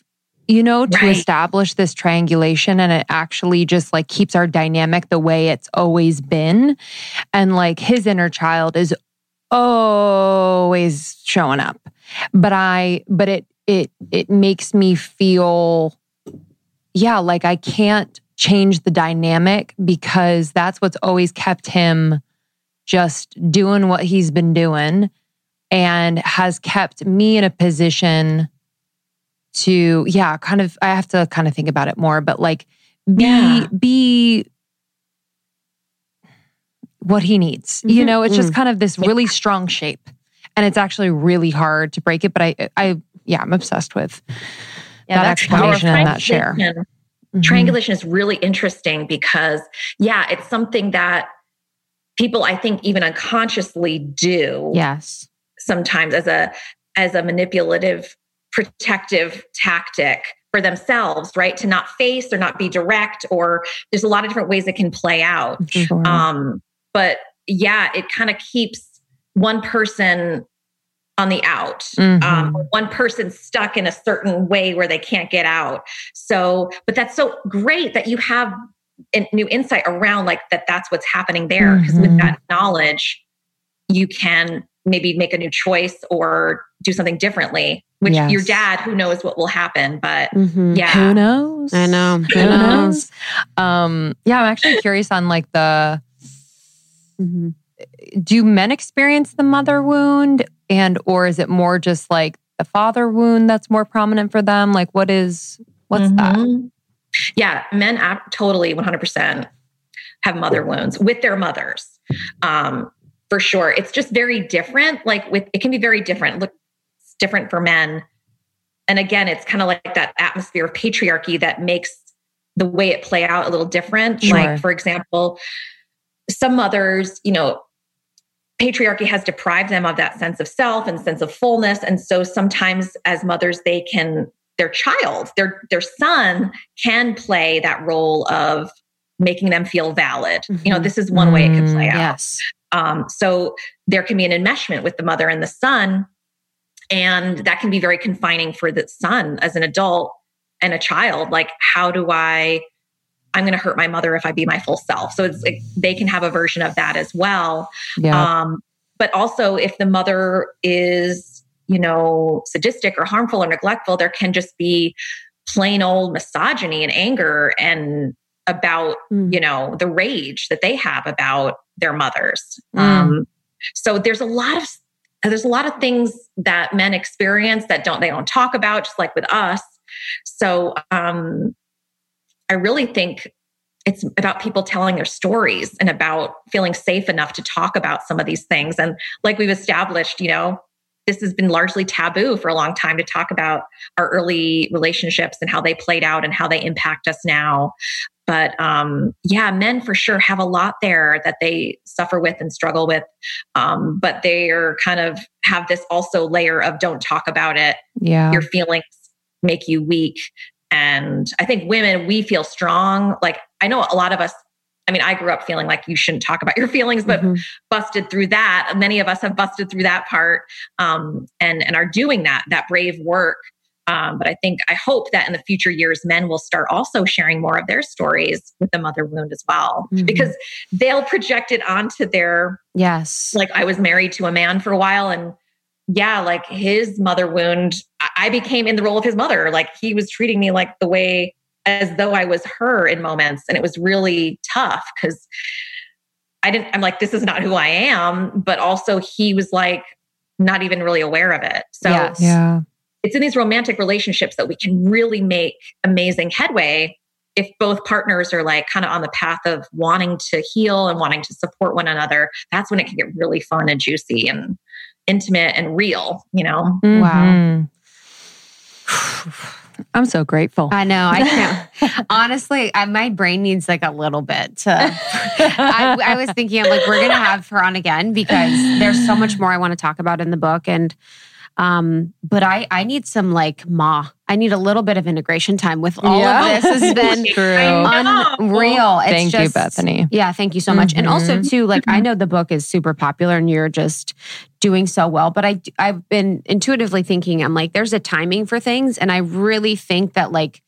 you know, to right. establish this triangulation and it actually just like keeps our dynamic the way it's always been. And like his inner child is always showing up. But I, but it, it, it makes me feel, yeah, like I can't change the dynamic because that's what's always kept him just doing what he's been doing and has kept me in a position to yeah kind of i have to kind of think about it more but like be yeah. be what he needs mm-hmm. you know it's just mm. kind of this really strong shape and it's actually really hard to break it but i i yeah i'm obsessed with yeah, that explanation and that share mm-hmm. triangulation is really interesting because yeah it's something that people i think even unconsciously do yes sometimes as a as a manipulative protective tactic for themselves, right? To not face or not be direct, or there's a lot of different ways it can play out. Sure. Um, but yeah, it kind of keeps one person on the out, mm-hmm. um, one person stuck in a certain way where they can't get out. So, but that's so great that you have a new insight around like that that's what's happening there. Because mm-hmm. with that knowledge, you can maybe make a new choice or do something differently which yes. your dad who knows what will happen but mm-hmm. yeah who knows i know who, who knows? um yeah i'm actually curious on like the mm-hmm. do men experience the mother wound and or is it more just like the father wound that's more prominent for them like what is what's mm-hmm. that yeah men totally 100% have mother wounds with their mothers um for sure. It's just very different. Like with it can be very different. Look, it's different for men. And again, it's kind of like that atmosphere of patriarchy that makes the way it play out a little different. Sure. Like, for example, some mothers, you know, patriarchy has deprived them of that sense of self and sense of fullness and so sometimes as mothers they can their child their their son can play that role of making them feel valid mm-hmm. you know mm-hmm. this is one way it can play mm, out yes um, so there can be an enmeshment with the mother and the son and that can be very confining for the son as an adult and a child like how do i i'm going to hurt my mother if i be my full self so it's like they can have a version of that as well yeah. um, but also if the mother is you know sadistic or harmful or neglectful there can just be plain old misogyny and anger and about mm. you know the rage that they have about their mothers mm. um, so there's a lot of there's a lot of things that men experience that don't they don't talk about just like with us so um, I really think it's about people telling their stories and about feeling safe enough to talk about some of these things. And like we've established, you know, this has been largely taboo for a long time to talk about our early relationships and how they played out and how they impact us now. But um, yeah, men for sure have a lot there that they suffer with and struggle with. Um, but they are kind of have this also layer of don't talk about it. Yeah. Your feelings make you weak. And I think women, we feel strong. Like I know a lot of us, I mean, I grew up feeling like you shouldn't talk about your feelings, but mm-hmm. busted through that. Many of us have busted through that part um, and, and are doing that, that brave work. Um, but I think, I hope that in the future years, men will start also sharing more of their stories with the mother wound as well, mm-hmm. because they'll project it onto their, yes, like I was married to a man for a while and yeah, like his mother wound, I became in the role of his mother. Like he was treating me like the way as though I was her in moments. And it was really tough because I didn't, I'm like, this is not who I am. But also he was like not even really aware of it. So yes. yeah. It's in these romantic relationships that we can really make amazing headway if both partners are like kind of on the path of wanting to heal and wanting to support one another. That's when it can get really fun and juicy and intimate and real, you know? Mm-hmm. Wow. I'm so grateful. I know. I can't. Honestly, I, my brain needs like a little bit to. I, I was thinking, I'm like, we're going to have her on again because there's so much more I want to talk about in the book. And um, but I I need some like ma. I need a little bit of integration time with all yeah. of this. Has been unreal. It's thank just, you, Bethany. Yeah, thank you so much. Mm-hmm. And also mm-hmm. too, like mm-hmm. I know the book is super popular and you're just doing so well. But I I've been intuitively thinking, I'm like, there's a timing for things. And I really think that like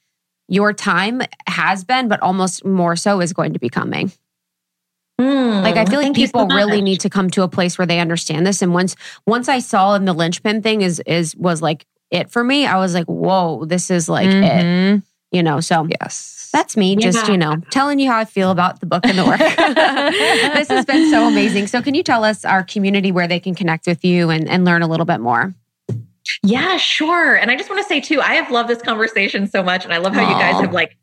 your time has been, but almost more so is going to be coming. Mm, like I feel like people so really need to come to a place where they understand this. And once once I saw in the linchpin thing is is was like it for me, I was like, whoa, this is like mm-hmm. it. You know, so yes. That's me, just, yeah. you know, telling you how I feel about the book and the work. this has been so amazing. So can you tell us our community where they can connect with you and, and learn a little bit more? Yeah, sure. And I just want to say too, I have loved this conversation so much. And I love how Aww. you guys have like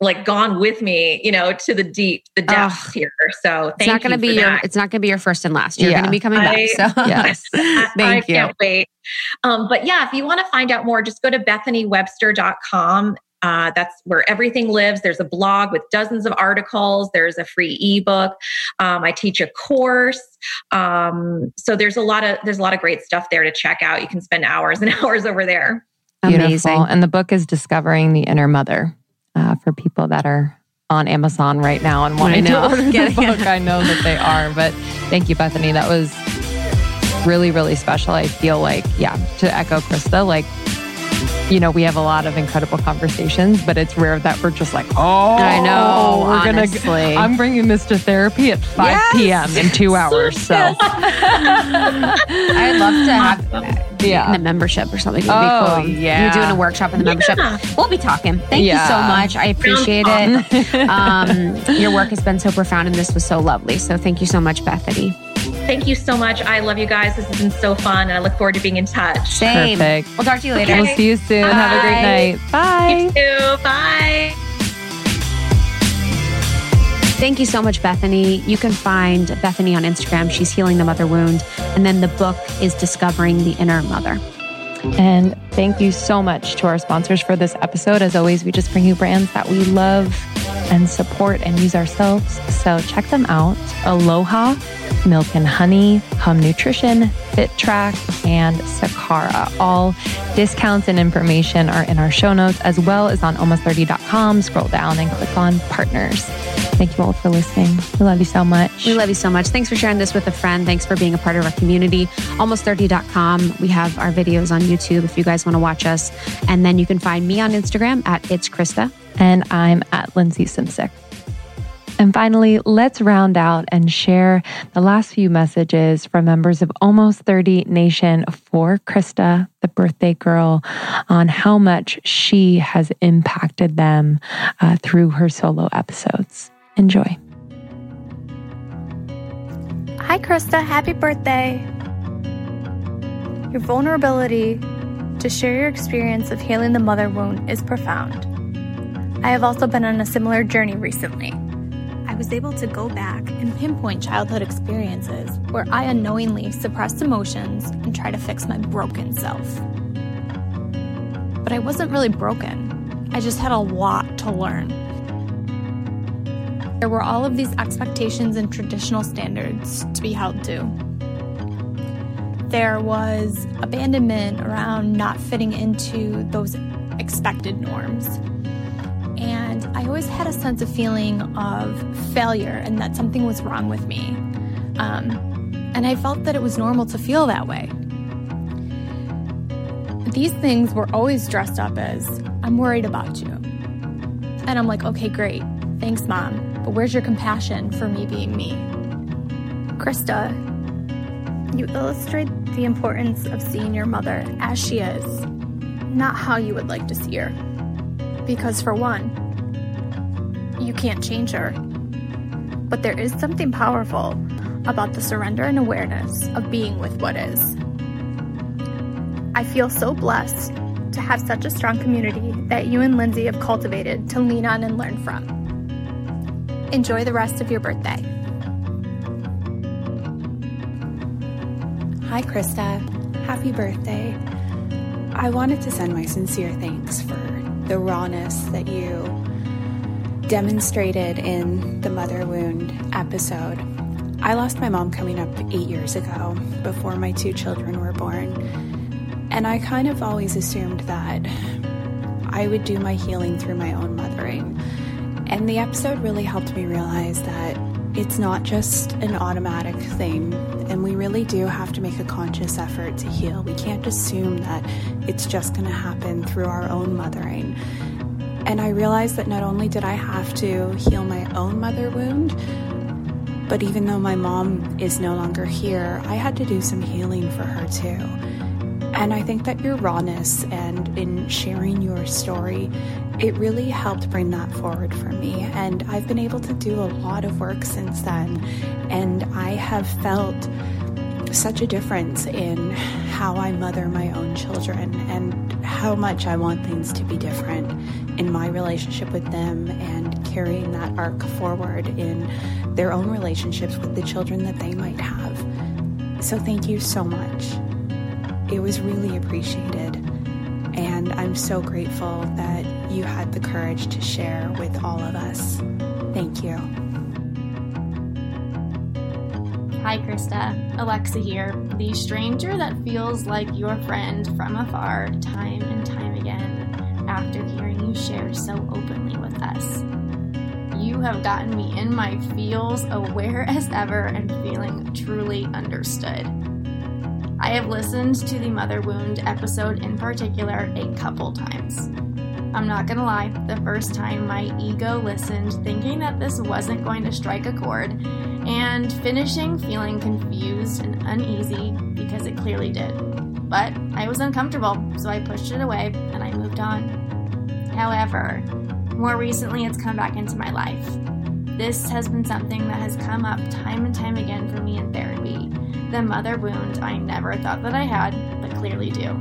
like gone with me, you know, to the deep, the depths oh, here. So it's not going to be your, that. it's not going to be your first and last. You're yeah. going to be coming I, back. So yes, thank I you. can't wait. Um, but yeah, if you want to find out more, just go to bethanywebster.com. Uh, that's where everything lives. There's a blog with dozens of articles. There's a free ebook. Um, I teach a course. Um, so there's a lot of there's a lot of great stuff there to check out. You can spend hours and hours over there. Beautiful. Amazing. And the book is Discovering the Inner Mother uh, for people that are on Amazon right now and wanting to order the book. I know that they are, but thank you, Bethany. That was really, really special. I feel like, yeah, to echo Krista, like you know, we have a lot of incredible conversations, but it's rare that we're just like, oh, I know. We're honestly. gonna. I'm bringing this to therapy at 5 yes. p.m. in two hours. So I'd love to have yeah. in the membership or something. It'd oh, be cool. Yeah. You're doing a workshop in the membership. Yeah. We'll be talking. Thank yeah. you so much. I appreciate it. um, your work has been so profound and this was so lovely. So thank you so much, Bethany. Thank you so much. I love you guys. This has been so fun, and I look forward to being in touch. Same. Perfect. We'll talk to you later. Okay. We'll see you soon. Bye. Have a great night. Bye. You too. Bye. Thank you so much, Bethany. You can find Bethany on Instagram. She's healing the mother wound. And then the book is Discovering the Inner Mother. And thank you so much to our sponsors for this episode. As always, we just bring you brands that we love and support and use ourselves. So check them out. Aloha, Milk and Honey, Hum Nutrition, Fit Track, and Sakara. All discounts and information are in our show notes as well as on almost30.com. Scroll down and click on partners. Thank you all for listening. We love you so much. We love you so much. Thanks for sharing this with a friend. Thanks for being a part of our community. Almost30.com. We have our videos on YouTube if you guys want to watch us. And then you can find me on Instagram at It's Krista. And I'm at Lindsey Simcik. And finally, let's round out and share the last few messages from members of Almost 30 Nation for Krista, the birthday girl, on how much she has impacted them uh, through her solo episodes. Enjoy. Hi, Krista. Happy birthday. Your vulnerability to share your experience of healing the mother wound is profound. I have also been on a similar journey recently. I was able to go back and pinpoint childhood experiences where I unknowingly suppressed emotions and try to fix my broken self. But I wasn't really broken, I just had a lot to learn. There were all of these expectations and traditional standards to be held to. There was abandonment around not fitting into those expected norms. And I always had a sense of feeling of failure and that something was wrong with me. Um, and I felt that it was normal to feel that way. These things were always dressed up as, I'm worried about you. And I'm like, okay, great. Thanks, mom. But where's your compassion for me being me? Krista, you illustrate the importance of seeing your mother as she is, not how you would like to see her. Because, for one, you can't change her. But there is something powerful about the surrender and awareness of being with what is. I feel so blessed to have such a strong community that you and Lindsey have cultivated to lean on and learn from. Enjoy the rest of your birthday. Hi, Krista. Happy birthday. I wanted to send my sincere thanks for the rawness that you demonstrated in the mother wound episode. I lost my mom coming up eight years ago before my two children were born. And I kind of always assumed that I would do my healing through my own mothering. And the episode really helped me realize that it's not just an automatic thing, and we really do have to make a conscious effort to heal. We can't assume that it's just going to happen through our own mothering. And I realized that not only did I have to heal my own mother wound, but even though my mom is no longer here, I had to do some healing for her too. And I think that your rawness and in sharing your story, it really helped bring that forward for me. And I've been able to do a lot of work since then. And I have felt such a difference in how I mother my own children and how much I want things to be different in my relationship with them and carrying that arc forward in their own relationships with the children that they might have. So, thank you so much. It was really appreciated. And I'm so grateful that you had the courage to share with all of us. Thank you. Hi, Krista. Alexa here, the stranger that feels like your friend from afar time and time again after hearing you share so openly with us. You have gotten me in my feels, aware as ever, and feeling truly understood. I have listened to the Mother Wound episode in particular a couple times. I'm not gonna lie, the first time my ego listened thinking that this wasn't going to strike a chord, and finishing feeling confused and uneasy because it clearly did. But I was uncomfortable, so I pushed it away and I moved on. However, more recently it's come back into my life. This has been something that has come up time and time again for me in therapy. The mother wound I never thought that I had, but clearly do.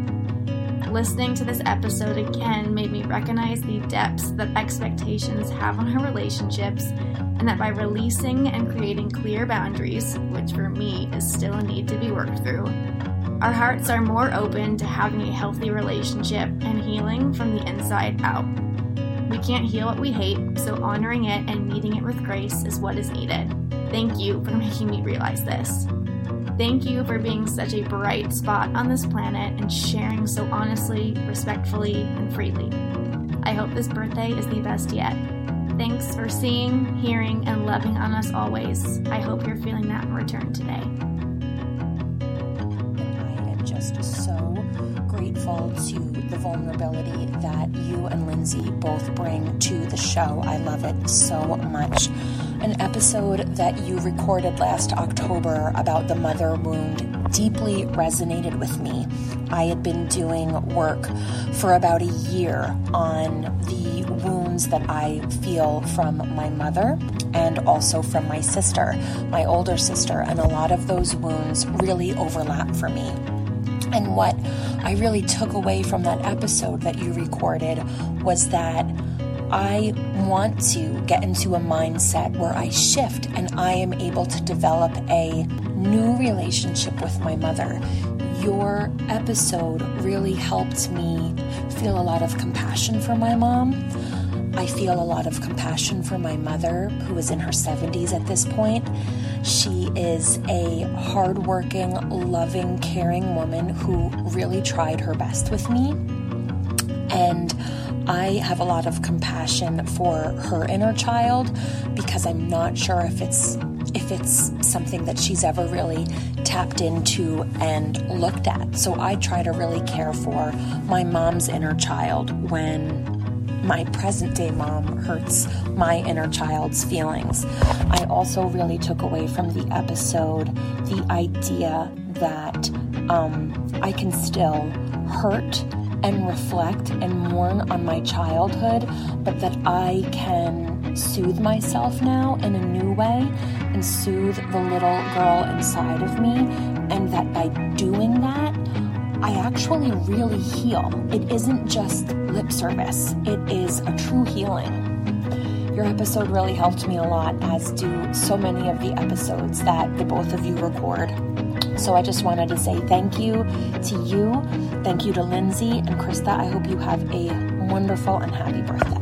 Listening to this episode again made me recognize the depths that expectations have on our relationships, and that by releasing and creating clear boundaries, which for me is still a need to be worked through, our hearts are more open to having a healthy relationship and healing from the inside out. We can't heal what we hate, so honoring it and meeting it with grace is what is needed. Thank you for making me realize this. Thank you for being such a bright spot on this planet and sharing so honestly, respectfully, and freely. I hope this birthday is the best yet. Thanks for seeing, hearing, and loving on us always. I hope you're feeling that in return today. I am just so grateful to the vulnerability that you and Lindsey both bring to the show. I love it so much. An episode that you recorded last October about the mother wound deeply resonated with me. I had been doing work for about a year on the wounds that I feel from my mother and also from my sister, my older sister, and a lot of those wounds really overlap for me. And what I really took away from that episode that you recorded was that I want to get into a mindset where I shift and I am able to develop a new relationship with my mother. Your episode really helped me feel a lot of compassion for my mom. I feel a lot of compassion for my mother, who is in her 70s at this point. She is a hardworking, loving, caring woman who really tried her best with me. And I have a lot of compassion for her inner child because I'm not sure if it's if it's something that she's ever really tapped into and looked at. So I try to really care for my mom's inner child when my present day mom hurts my inner child's feelings. I also really took away from the episode the idea that um, I can still hurt and reflect and mourn on my childhood, but that I can soothe myself now in a new way and soothe the little girl inside of me, and that by doing that, I actually really heal. It isn't just lip service, it is a true healing. Your episode really helped me a lot, as do so many of the episodes that the both of you record. So I just wanted to say thank you to you. Thank you to Lindsey and Krista. I hope you have a wonderful and happy birthday.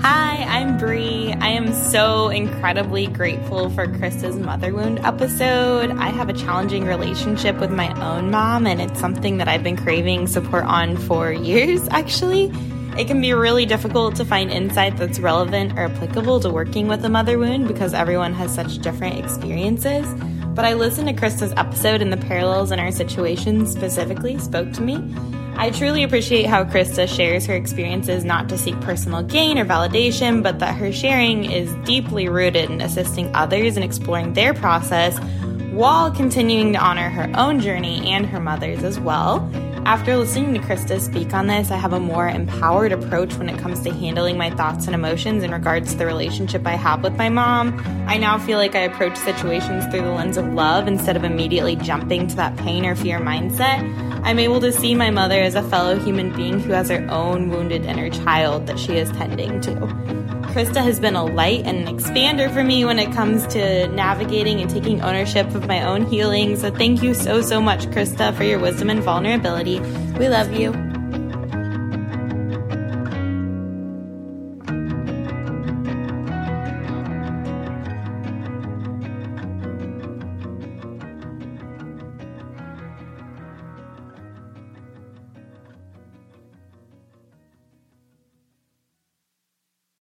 Hi, I'm Bree. I am so incredibly grateful for Krista's mother wound episode. I have a challenging relationship with my own mom, and it's something that I've been craving support on for years, actually. It can be really difficult to find insight that's relevant or applicable to working with a mother wound because everyone has such different experiences. But I listened to Krista's episode, and the parallels in our situation specifically spoke to me. I truly appreciate how Krista shares her experiences not to seek personal gain or validation, but that her sharing is deeply rooted in assisting others and exploring their process while continuing to honor her own journey and her mother's as well. After listening to Krista speak on this, I have a more empowered approach when it comes to handling my thoughts and emotions in regards to the relationship I have with my mom. I now feel like I approach situations through the lens of love instead of immediately jumping to that pain or fear mindset. I'm able to see my mother as a fellow human being who has her own wounded inner child that she is tending to. Krista has been a light and an expander for me when it comes to navigating and taking ownership of my own healing. So thank you so, so much, Krista, for your wisdom and vulnerability. We love you.